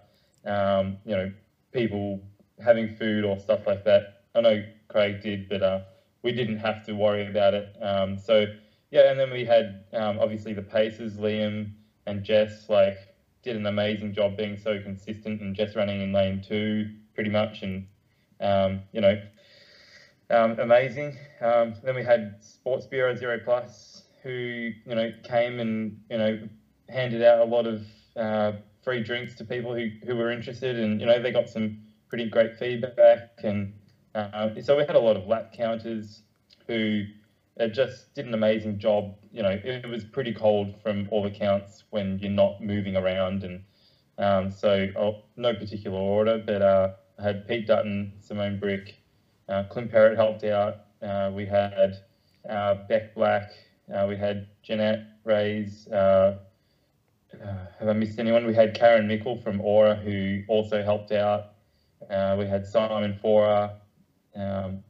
um, you know, people having food or stuff like that. I know Craig did, but uh, we didn't have to worry about it. Um, so yeah, and then we had um, obviously the paces, Liam and Jess, like did an amazing job being so consistent and just running in lane two pretty much, and um, you know, um, amazing. Um, then we had Sports Bureau Zero Plus, who you know came and you know handed out a lot of uh, free drinks to people who, who were interested, and you know they got some pretty great feedback, and uh, so we had a lot of lap counters who uh, just did an amazing job. You know, it, it was pretty cold from all accounts when you're not moving around, and um, so oh, no particular order, but uh, I had Pete Dutton, Simone Brick, uh, Clint Parrott helped out. Uh, we had uh, Beck Black, uh, we had Jeanette Rays. Uh, uh, have I missed anyone? We had Karen Mickle from Aura who also helped out. we had Simon Fora. Um,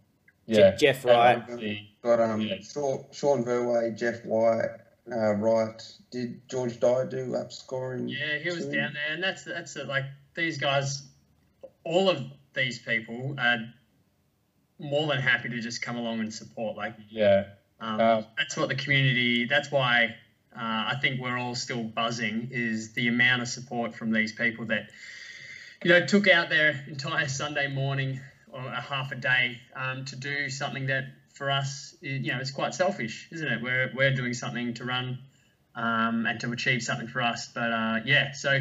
yeah, Jeff Wright. Got um, yeah. Sean Verway, Jeff White, uh, Wright. Did George Dye do lap scoring? Yeah, he was too? down there, and that's that's it. Like these guys, all of these people are more than happy to just come along and support. Like, yeah, um, um, that's what the community. That's why uh, I think we're all still buzzing. Is the amount of support from these people that you know took out their entire Sunday morning or a half a day um, to do something that for us, you know, it's quite selfish, isn't it? We're we're doing something to run um, and to achieve something for us. But uh, yeah, so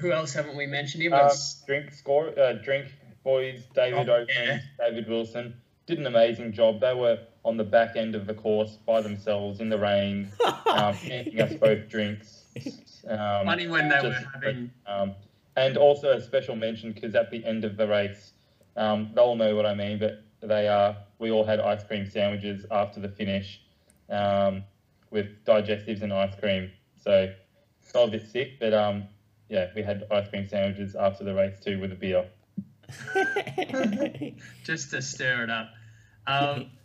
who else haven't we mentioned? Here? Uh, drink score, uh, drink boys, David oh, yeah. David Wilson did an amazing job. They were on the back end of the course by themselves in the rain, um, handing us both drinks. Um, Funny when they just, were having. Um, and also a special mention because at the end of the race, um, they'll know what I mean, but they are. We all had ice cream sandwiches after the finish, um, with digestives and ice cream. So it's a bit sick, but um, yeah, we had ice cream sandwiches after the race too with a beer. Just to stir it up.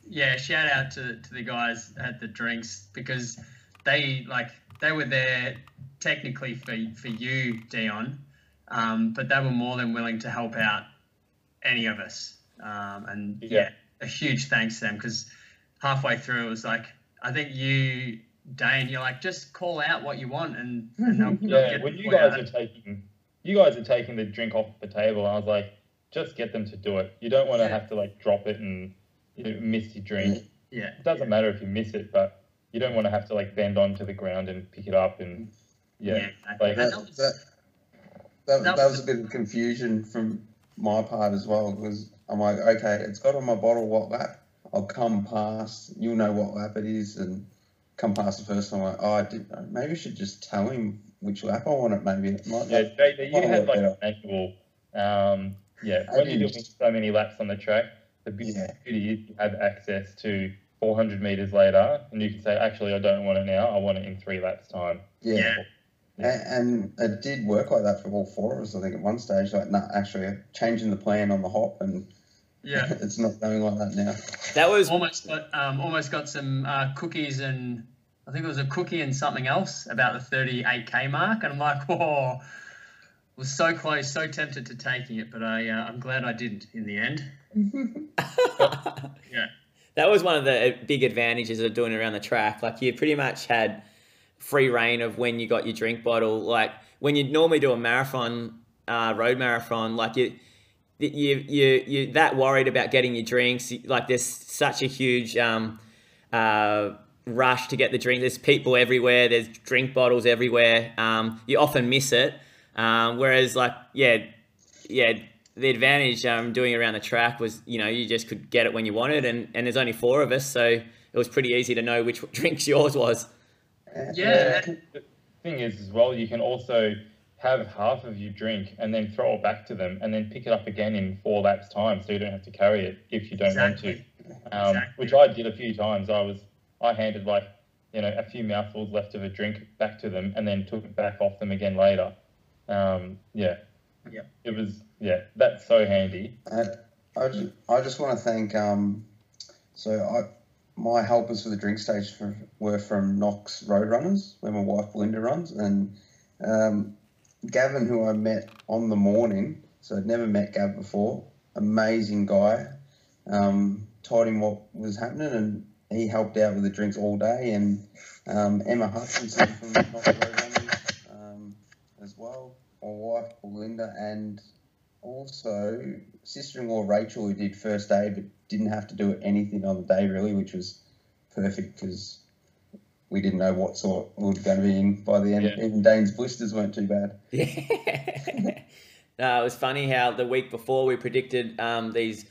Yeah, shout out to, to the guys at the drinks because they like they were there technically for for you, Dion, um, but they were more than willing to help out any of us. Um, and yeah. yeah. a huge thanks to them because halfway through it was like I think you, Dane, you're like just call out what you want and, and they'll, yeah. When you guys out. are taking you guys are taking the drink off the table, I was like, just get them to do it. You don't want to yeah. have to like drop it and you know, miss your drink. Yeah. It doesn't yeah. matter if you miss it, but you don't want to have to like bend onto the ground and pick it up and yeah. yeah exactly. like, that, that, that, that, that was a bit of confusion from my part as well because I'm like, okay, it's got on my bottle what lap. I'll come past. You'll know what lap it is, and come past the first time. I'm like, oh, I didn't know. Maybe I should just tell him which lap I want it. Maybe it might. Yeah, JD, you had like a manual. Um, yeah, I when you're doing so many laps on the track, the beauty yeah. is you have access to 400 meters later, and you can say, actually, I don't want it now. I want it in three laps time. Yeah. yeah. And, and it did work like that for all four of us. I think at one stage, like, no, nah, actually, changing the plan on the hop, and yeah, it's not going like that now. That was almost got, um, almost got some uh, cookies and I think it was a cookie and something else about the 38k mark, and I'm like, oh, was so close, so tempted to taking it, but I uh, I'm glad I didn't in the end. yeah. That was one of the big advantages of doing it around the track. Like you pretty much had free reign of when you got your drink bottle. Like when you normally do a marathon, uh, road marathon, like you, you, you, you that worried about getting your drinks. Like there's such a huge um, uh, rush to get the drink. There's people everywhere. There's drink bottles everywhere. Um, you often miss it. Um, whereas like yeah, yeah, the advantage um, doing it around the track was you know you just could get it when you wanted, and and there's only four of us, so it was pretty easy to know which drinks yours was. Yeah. The thing is, as well, you can also have half of your drink and then throw it back to them and then pick it up again in four laps time so you don't have to carry it if you don't Exactly. want to um, Exactly. which i did a few times i was i handed like you know a few mouthfuls left of a drink back to them and then took it back off them again later um, yeah Yeah. it was yeah that's so handy And I just, I just want to thank. Um, so I, my helpers for the drink stage for, were from Knox Roadrunners, where my wife Belinda runs, and um, Gavin, who I met on the morning. So I'd never met Gav before. Amazing guy. Um, told him what was happening, and he helped out with the drinks all day. And um, Emma Hutchinson from Knox Roadrunners um, as well. My wife Belinda and also sister-in-law Rachel who did first aid but didn't have to do anything on the day really, which was perfect because we didn't know what sort we were going to be in by the end. Yeah. Even Dane's blisters weren't too bad. Yeah. no, it was funny how the week before we predicted um, these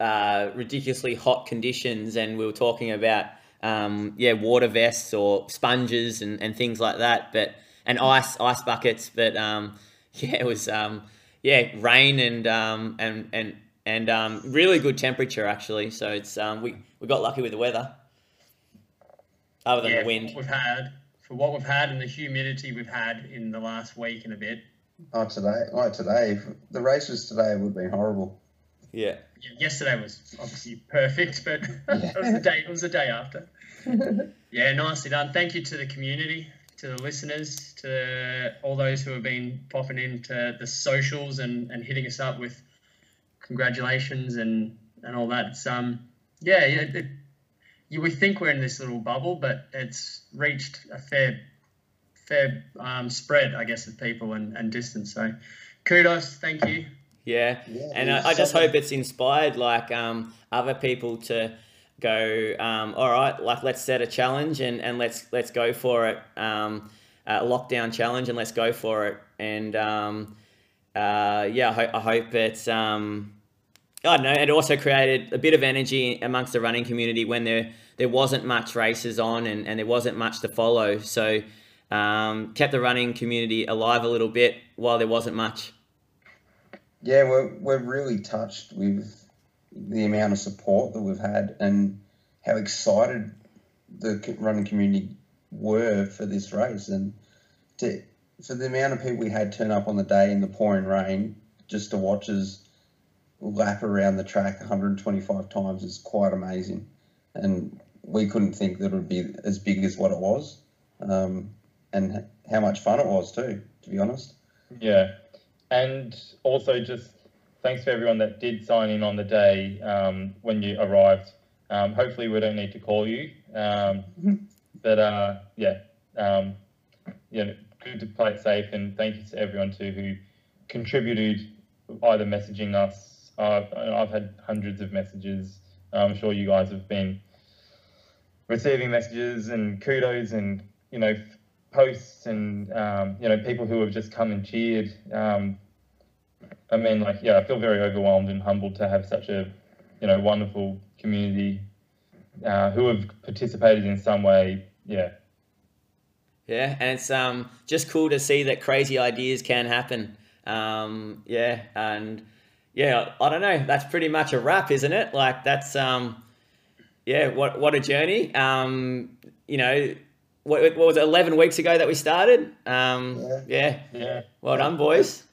uh, ridiculously hot conditions, and we were talking about um, yeah water vests or sponges and, and things like that, but and ice ice buckets. But um, yeah, it was um, yeah rain and um, and and and um, really good temperature actually. So it's um, we we got lucky with the weather, other than yeah, the wind. We've had, for what we've had, and the humidity we've had in the last week and a bit. Oh, today, like today, the race was today, it would be horrible. Yeah. Yeah, yesterday was obviously perfect, but it was the day. It was the day after. Yeah, nicely done. Thank you to the community, to the listeners, to all those who have been popping into the socials and, and hitting us up with congratulations and, and all that. It's um yeah, yeah it, you we think we're in this little bubble, but it's reached a fair fair um, spread, I guess, of people and, and distance. So kudos, thank you. Yeah, Yeah, and I, I just hope it's inspired like um, other people to go. Um, All right, like let's set a challenge and, and let's let's go for it. Um, a lockdown challenge and let's go for it. And um, uh, yeah, I, ho- I hope it's. Um, I don't know. It also created a bit of energy amongst the running community when there there wasn't much races on and, and there wasn't much to follow. So um, kept the running community alive a little bit while there wasn't much. Yeah, we're, we're really touched with the amount of support that we've had and how excited the running community were for this race. And to, the amount of people we had turn up on the day in the pouring rain just to watch us lap around the track 125 times is quite amazing. And we couldn't think that it would be as big as what it was um, and how much fun it was, too, to be honest. Yeah, and also just thanks for everyone that did sign in on the day um, when you arrived. Um, hopefully, we don't need to call you. Um, but uh, yeah, um, yeah, good to play it safe, and thank you to everyone too who contributed, either messaging us. Uh, I've had hundreds of messages. I'm sure you guys have been receiving messages and kudos and you know posts and um, you know people who have just come and cheered. Um, I mean, like, yeah, I feel very overwhelmed and humbled to have such a you know wonderful community uh, who have participated in some way. Yeah, Yeah, and it's um just cool to see that crazy ideas can happen. Um, yeah, and yeah, I don't know. That's pretty much a wrap, isn't it? Like that's um, yeah, what what a journey. Um, you know, what, what was it? Eleven weeks ago that we started. Um, Yeah. yeah, yeah, well done, boys.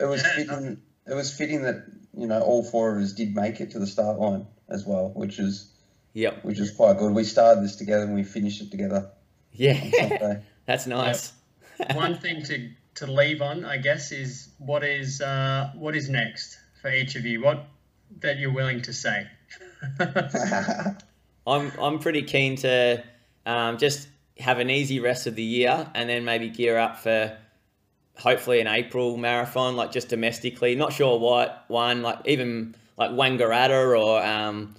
It was Yeah. fitting. It was fitting that you know all four of us did make it to the start line as well, which is yeah, which is quite good. We started this together and we finished it together Yeah, that's nice. One thing to, to leave on, I guess, is what is uh, what is next for each of you. What that you're willing to say. I'm I'm pretty keen to um, just have an easy rest of the year and then maybe gear up for hopefully an April marathon, like just domestically. Not sure what one, like even like Wangaratta or um,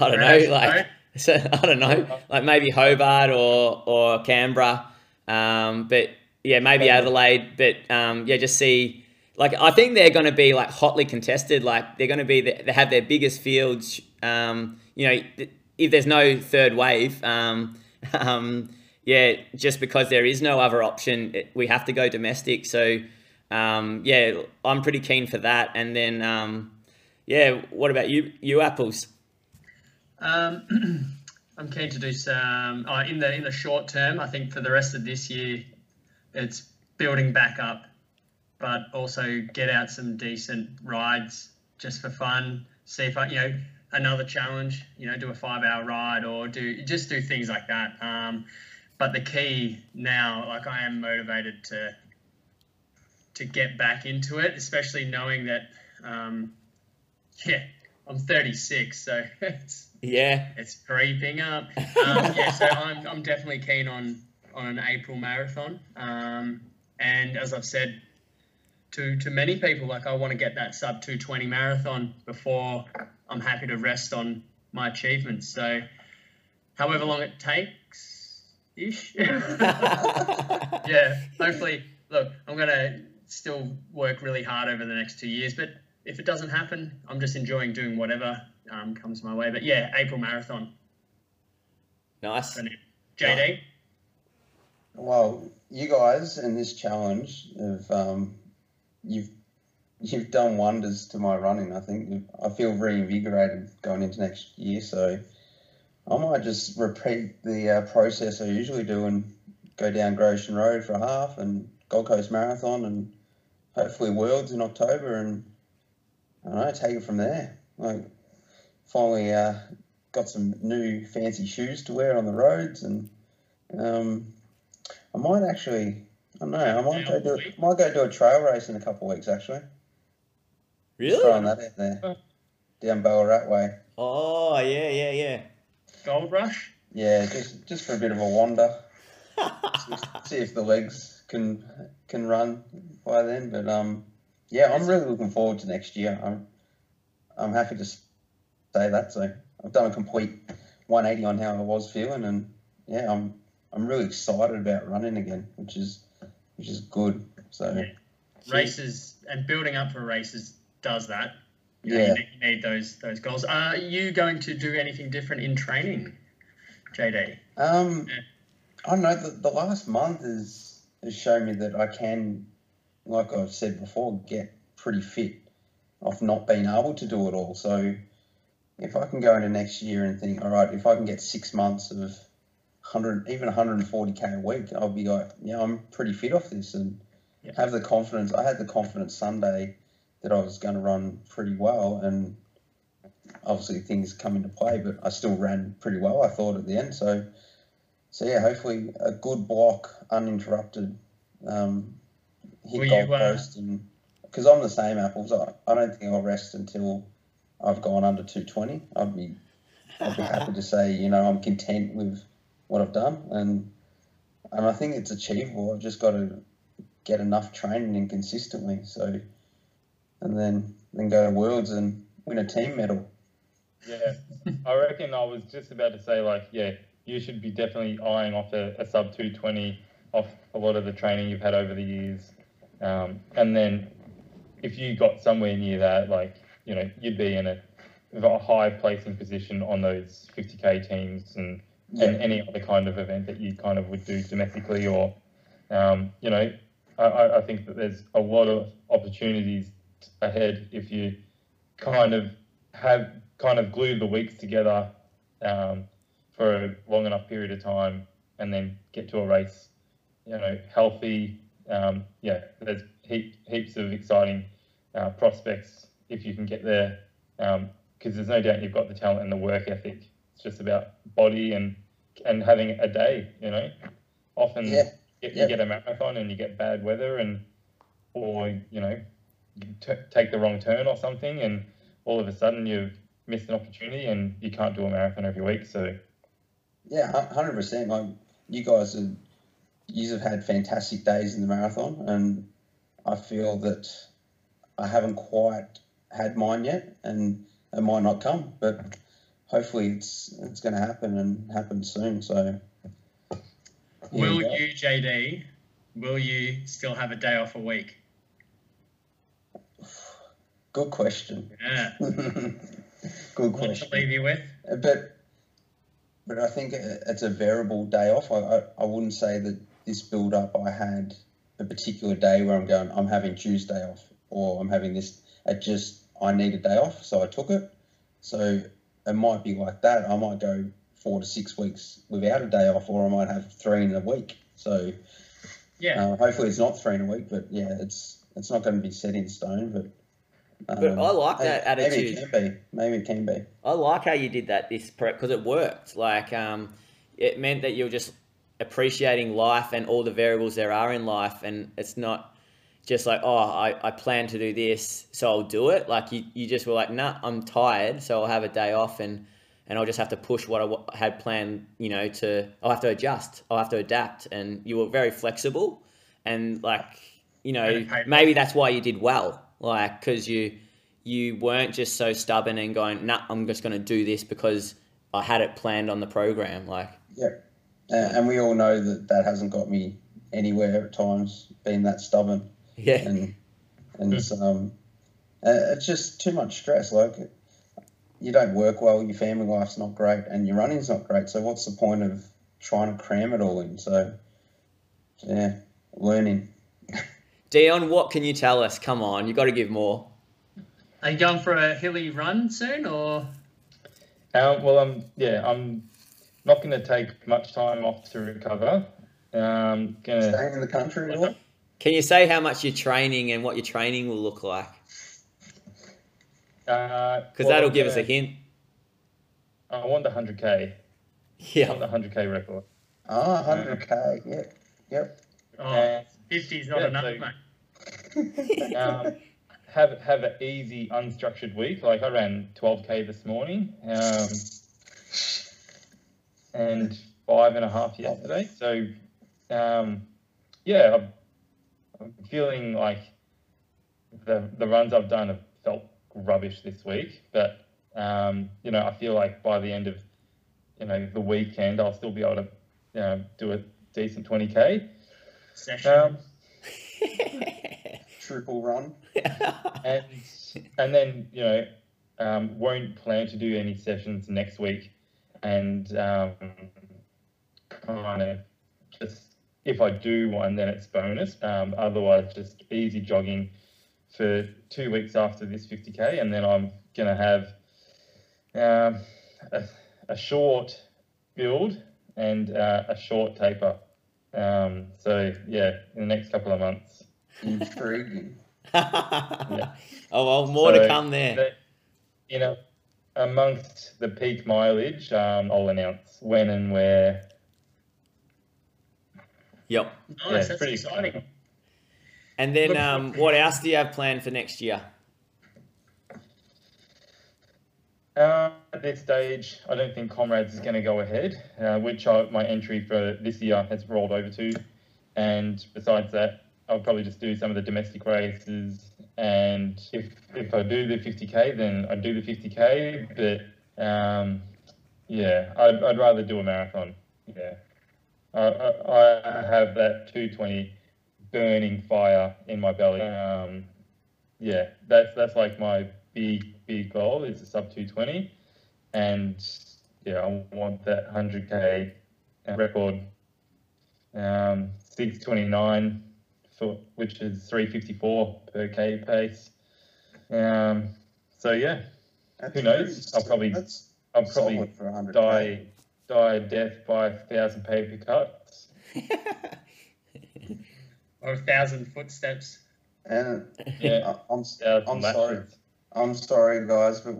I don't know, like so, I don't know, like maybe Hobart or or Canberra. Um, but yeah, maybe Adelaide. But um, yeah, just see like I think they're going to be like hotly contested. Like they're going to be they have their biggest fields. Um, you know, if there's no third wave, um, um, yeah, just because there is no other option, we have to go domestic. So um, yeah, I'm pretty keen for that. And then um, yeah, what about you? You apples? Um, I'm keen to do some uh, in the in the short term. I think for the rest of this year, it's building back up but also get out some decent rides just for fun. See if I, you know, another challenge, you know, do a five hour ride or do just do things like that. Um, but the key now, like I am motivated to to get back into it, especially knowing that, um, yeah, I'm 36, so it's yeah, it's creeping up. Um, yeah, so I'm I'm definitely keen on on an April marathon. Um, and as I've said to to many people. Like I want to get that sub 220 marathon before I'm happy to rest on my achievements. So, however long it takes, ish. yeah, hopefully. Look, I'm gonna still work really hard over the next two years, but if it doesn't happen, I'm just enjoying doing whatever um, comes my way. But yeah, April marathon. Nice. JD. Well, you guys in this challenge have um, you've you've done wonders to my running. I think I feel reinvigorated going into next year. So I might just repeat the uh, process I usually do and go down Grosjean Road for a half and Gold Coast Marathon and hopefully Worlds in October and I don't know, take it from there. Like finally uh, got some new fancy shoes to wear on the roads and um, I might actually I know. I might go do I might go do a trail race in a couple of weeks actually. Really? Just throwing that out there. Down Ballarat way. Oh yeah, yeah, yeah. Gold Rush. Yeah, just just for a bit of a wander. see, see if the legs can can run by then. But um, yeah, I'm really looking forward to next year. I'm I'm happy to say that. So I've done a complete 180 on how I was feeling, and yeah, I'm I'm really excited about running again, which is which is good. So yeah. races and building up for races does that. You know, yeah, you need, those those goals. Are you going to do anything different in training, JD? Um, yeah. I don't know. The, the last month has has shown me that I can, like I've said before, get pretty fit off not being able to do it all. So if I can go into next year and think, all right, if I can get six months of 100, even 140k a week, I'll be like, yeah, I'm pretty fit off this and yeah. have the confidence. I had the confidence Sunday that I was going to run pretty well, and obviously things come into play, but I still ran pretty well. I thought at the end, so so yeah, hopefully a good block, uninterrupted. Um, hit Were Gold you, uh... Coast and because I'm the same apples. I, I don't think I'll rest until I've gone under 220. I'd be I'd be happy to say you know I'm content with what I've done, and and I think it's achievable. I've just got to get enough training in consistently. So, and then then go to Worlds and win a team medal. Yeah, I reckon I was just about to say like, yeah, you should be definitely eyeing off a, a sub two twenty off a lot of the training you've had over the years, um, and then if you got somewhere near that, like you know, you'd be in a, a high placing position on those 50k teams and yeah. any other kind of event that you kind of would do domestically or, um, you know, I, I think that there's a lot of opportunities ahead if you kind of have kind of glued the weeks together um, for a long enough period of time and then get to a race, you know, healthy. Um, yeah, there's heap, heaps of exciting uh, prospects if you can get there because um, there's no doubt you've got the talent and the work ethic it's just about body and and having a day. You know, often yeah. you, yeah. get a marathon and you get bad weather and or you know you t- take the wrong turn or something and all of a sudden you've missed an opportunity and you can't do a marathon every week. So yeah, hundred percent. Like you guys have you have had fantastic days in the marathon, and I feel that I haven't quite had mine yet, and it might not come, but hopefully it's it's going to happen and happen soon. So, will you, JD? Will you still have a day off a week? Good question. Yeah. Good What to question. leave you with? But but I think it's a variable day off. I, I, I wouldn't say that this build up I had a particular day where I'm going, I'm having Tuesday off or I'm having this. It just, I need a day off, so I took it. So it might be like that. I might go four to six weeks without a day off, or I might have three in a week. So Yeah. uh, hopefully it's not three in a week, but yeah, it's it's not going to be set in stone. But um, But I like that maybe attitude. it can be. Maybe it can be. I like how you did that this prep because it worked. Like, um, it meant that you're just appreciating life and all the variables there are in life, and it's not just like, oh, I, I plan to do this, so I'll do it. Like, you, you just were like, nah, I'm tired, so I'll have a day off, and and I'll just have to push what I had planned. You know, to I'll have to adjust, I'll have to adapt, and you were very flexible, and like, you know, And it paid maybe that's why you did well, like, because you you weren't just so stubborn and going, nah, I'm just going to do this because I had it planned on the program. Like, Uh, and we all know that that hasn't got me anywhere at times, being that stubborn. yeah, And and it's, um, uh, it's just too much stress. Like you don't work well, your family life's not great, and your running's not great. So what's the point of trying to cram it all in? So yeah, learning. Dion, what can you tell us? Come on, you got to give more. Are you going for a hilly run soon, or Um, well, I'm yeah, I'm not going to take much time off to recover. Um, gonna Staying in the country at all? Can you say how much you're training and what your training will look like? because Because that'll give us a hint. I want the 100k. Yeah, I want the hundred k record. Ah, 100k. Yep. Yep. oh, And, 50's not yeah, enough, so- mate? um, have have an easy unstructured week. Like I ran 12k this morning, um, and five and a half yesterday. So, um, yeah, I'm, I'm feeling like the the runs I've done have felt rubbish this week, but um, you know I feel like by the end of you know the weekend I'll still be able to you know, do a decent 20k. Session. Um, Triple run. and and then you know um, won't plan to do any sessions next week, and um, kind of just if I do one, then it's bonus. Um, otherwise, just easy jogging for two weeks after this 50k, and then I'm gonna have um, a, a short build and uh, a short taper. Um, so yeah, in the next couple of months. Intriguing. Oh well, more to come there. that, you know, amongst the peak mileage, um, I'll announce when and where. Yep. nice, yeah, that's pretty exciting. And then, um, what else do you have planned for next year? Uh, at this stage, I don't think Comrades is going to go ahead, uh, which I, my entry for this year has rolled over to. And besides that, I'll probably just do some of the domestic races. And if if I do the 50k, then I do the 50k. But um, yeah, I'd, I'd rather do a marathon. Yeah, I, I, I have that 220 burning fire in my belly. Um, yeah, that's that's like my big big goal is a sub 220, and yeah, I want that 100k record. Um, 629 for which is 354 per k pace. Um, so yeah, That's Who knows? I'll probably- That's I'll probably for die die a death by a thousand paper cuts. Or a thousand footsteps. And Yeah, I- I'm I'm sorry. Lashes. I'm sorry, guys, but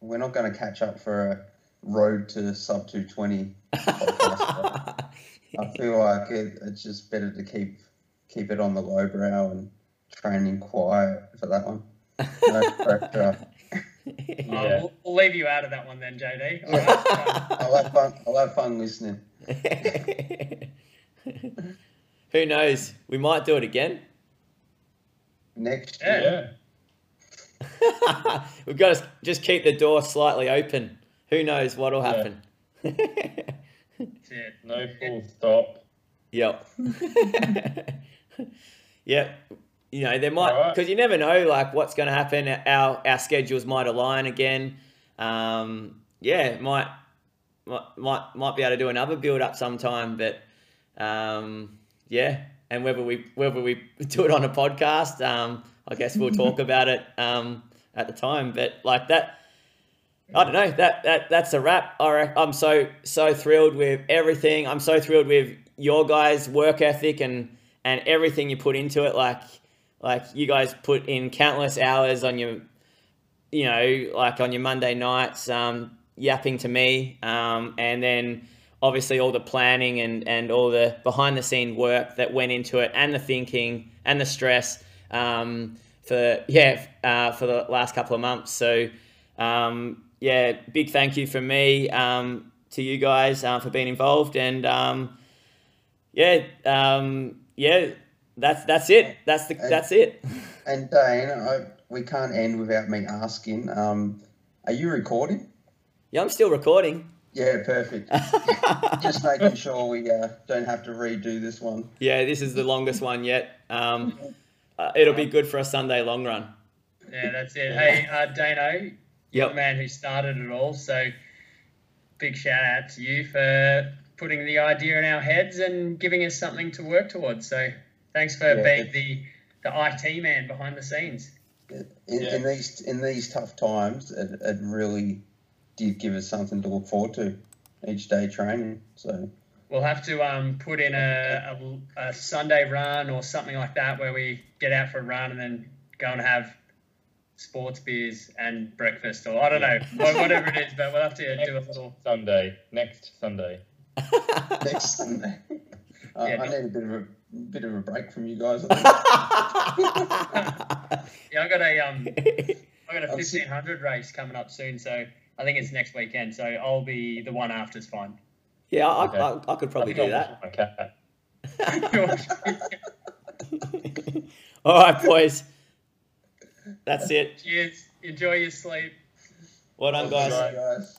we're not going to catch up for a road to sub 220 podcast. I feel like it, it's just better to keep keep it on the low brow and training quiet for that one. No pressure. Yeah. we'll, we'll leave you out of that one then, JD. All right. I'll have fun. I'll have fun listening. Who knows? We might do it again. Next year, Yeah, We've got to just keep the door slightly open. Who knows what'll happen? It. no full stop. Yep. yep. you know, there might because you never know like what's going to happen. Our our schedules might align again. Um, yeah, might might might might be able to do another build up sometime, but um, yeah, and whether we whether we do it on a podcast, um, I guess we'll talk about it um, at the time. But like that. I don't know. That that that's a wrap. I, I'm so so thrilled with everything. I'm so thrilled with your guys' work ethic and and everything you put into it. Like like you guys put in countless hours on your, you know, like on your Monday nights, um, yapping to me, um, and then obviously all the planning and and all the behind the scene work that went into it, and the thinking and the stress um, for yeah uh, for the last couple of months. So. Um, yeah, big thank you from me um, to you guys uh, for being involved, and um, yeah, um, yeah, that's that's it. That's the that's it. And Dane, I, we can't end without me asking. Um, are you recording? Yeah, I'm still recording. Yeah, perfect. Just making sure we uh, don't have to redo this one. yeah, this is the longest one yet. Um, uh, it'll be good for a Sunday long run. Yeah, that's it. Hey, uh, Dano, you're Yep. the man who started it all. So big shout out to you for putting the idea in our heads and giving us something to work towards. So thanks for Yeah, being the, the IT man behind the scenes. In, Yeah. in these in these tough times, it, it really did give us something to look forward to each day training. So We'll have to um, put in a, a, a Sunday run or something like that where we get out for a run and then go and have sports beers and breakfast or I don't know, whatever it is, but we'll have to do a little. Sunday, next Sunday. next Sunday, uh, Yeah. I need a bit of a bit of a break from you guys. I think. Yeah, I got a um, I got a I'm si- fifteen hundred race coming up soon, so I think it's next weekend. So I'll be the one after. after's fine. Yeah, I, okay. I, I, could probably do that. Okay. All right, boys. That's it. Cheers. Enjoy your sleep. Well done, guys. Right, guys.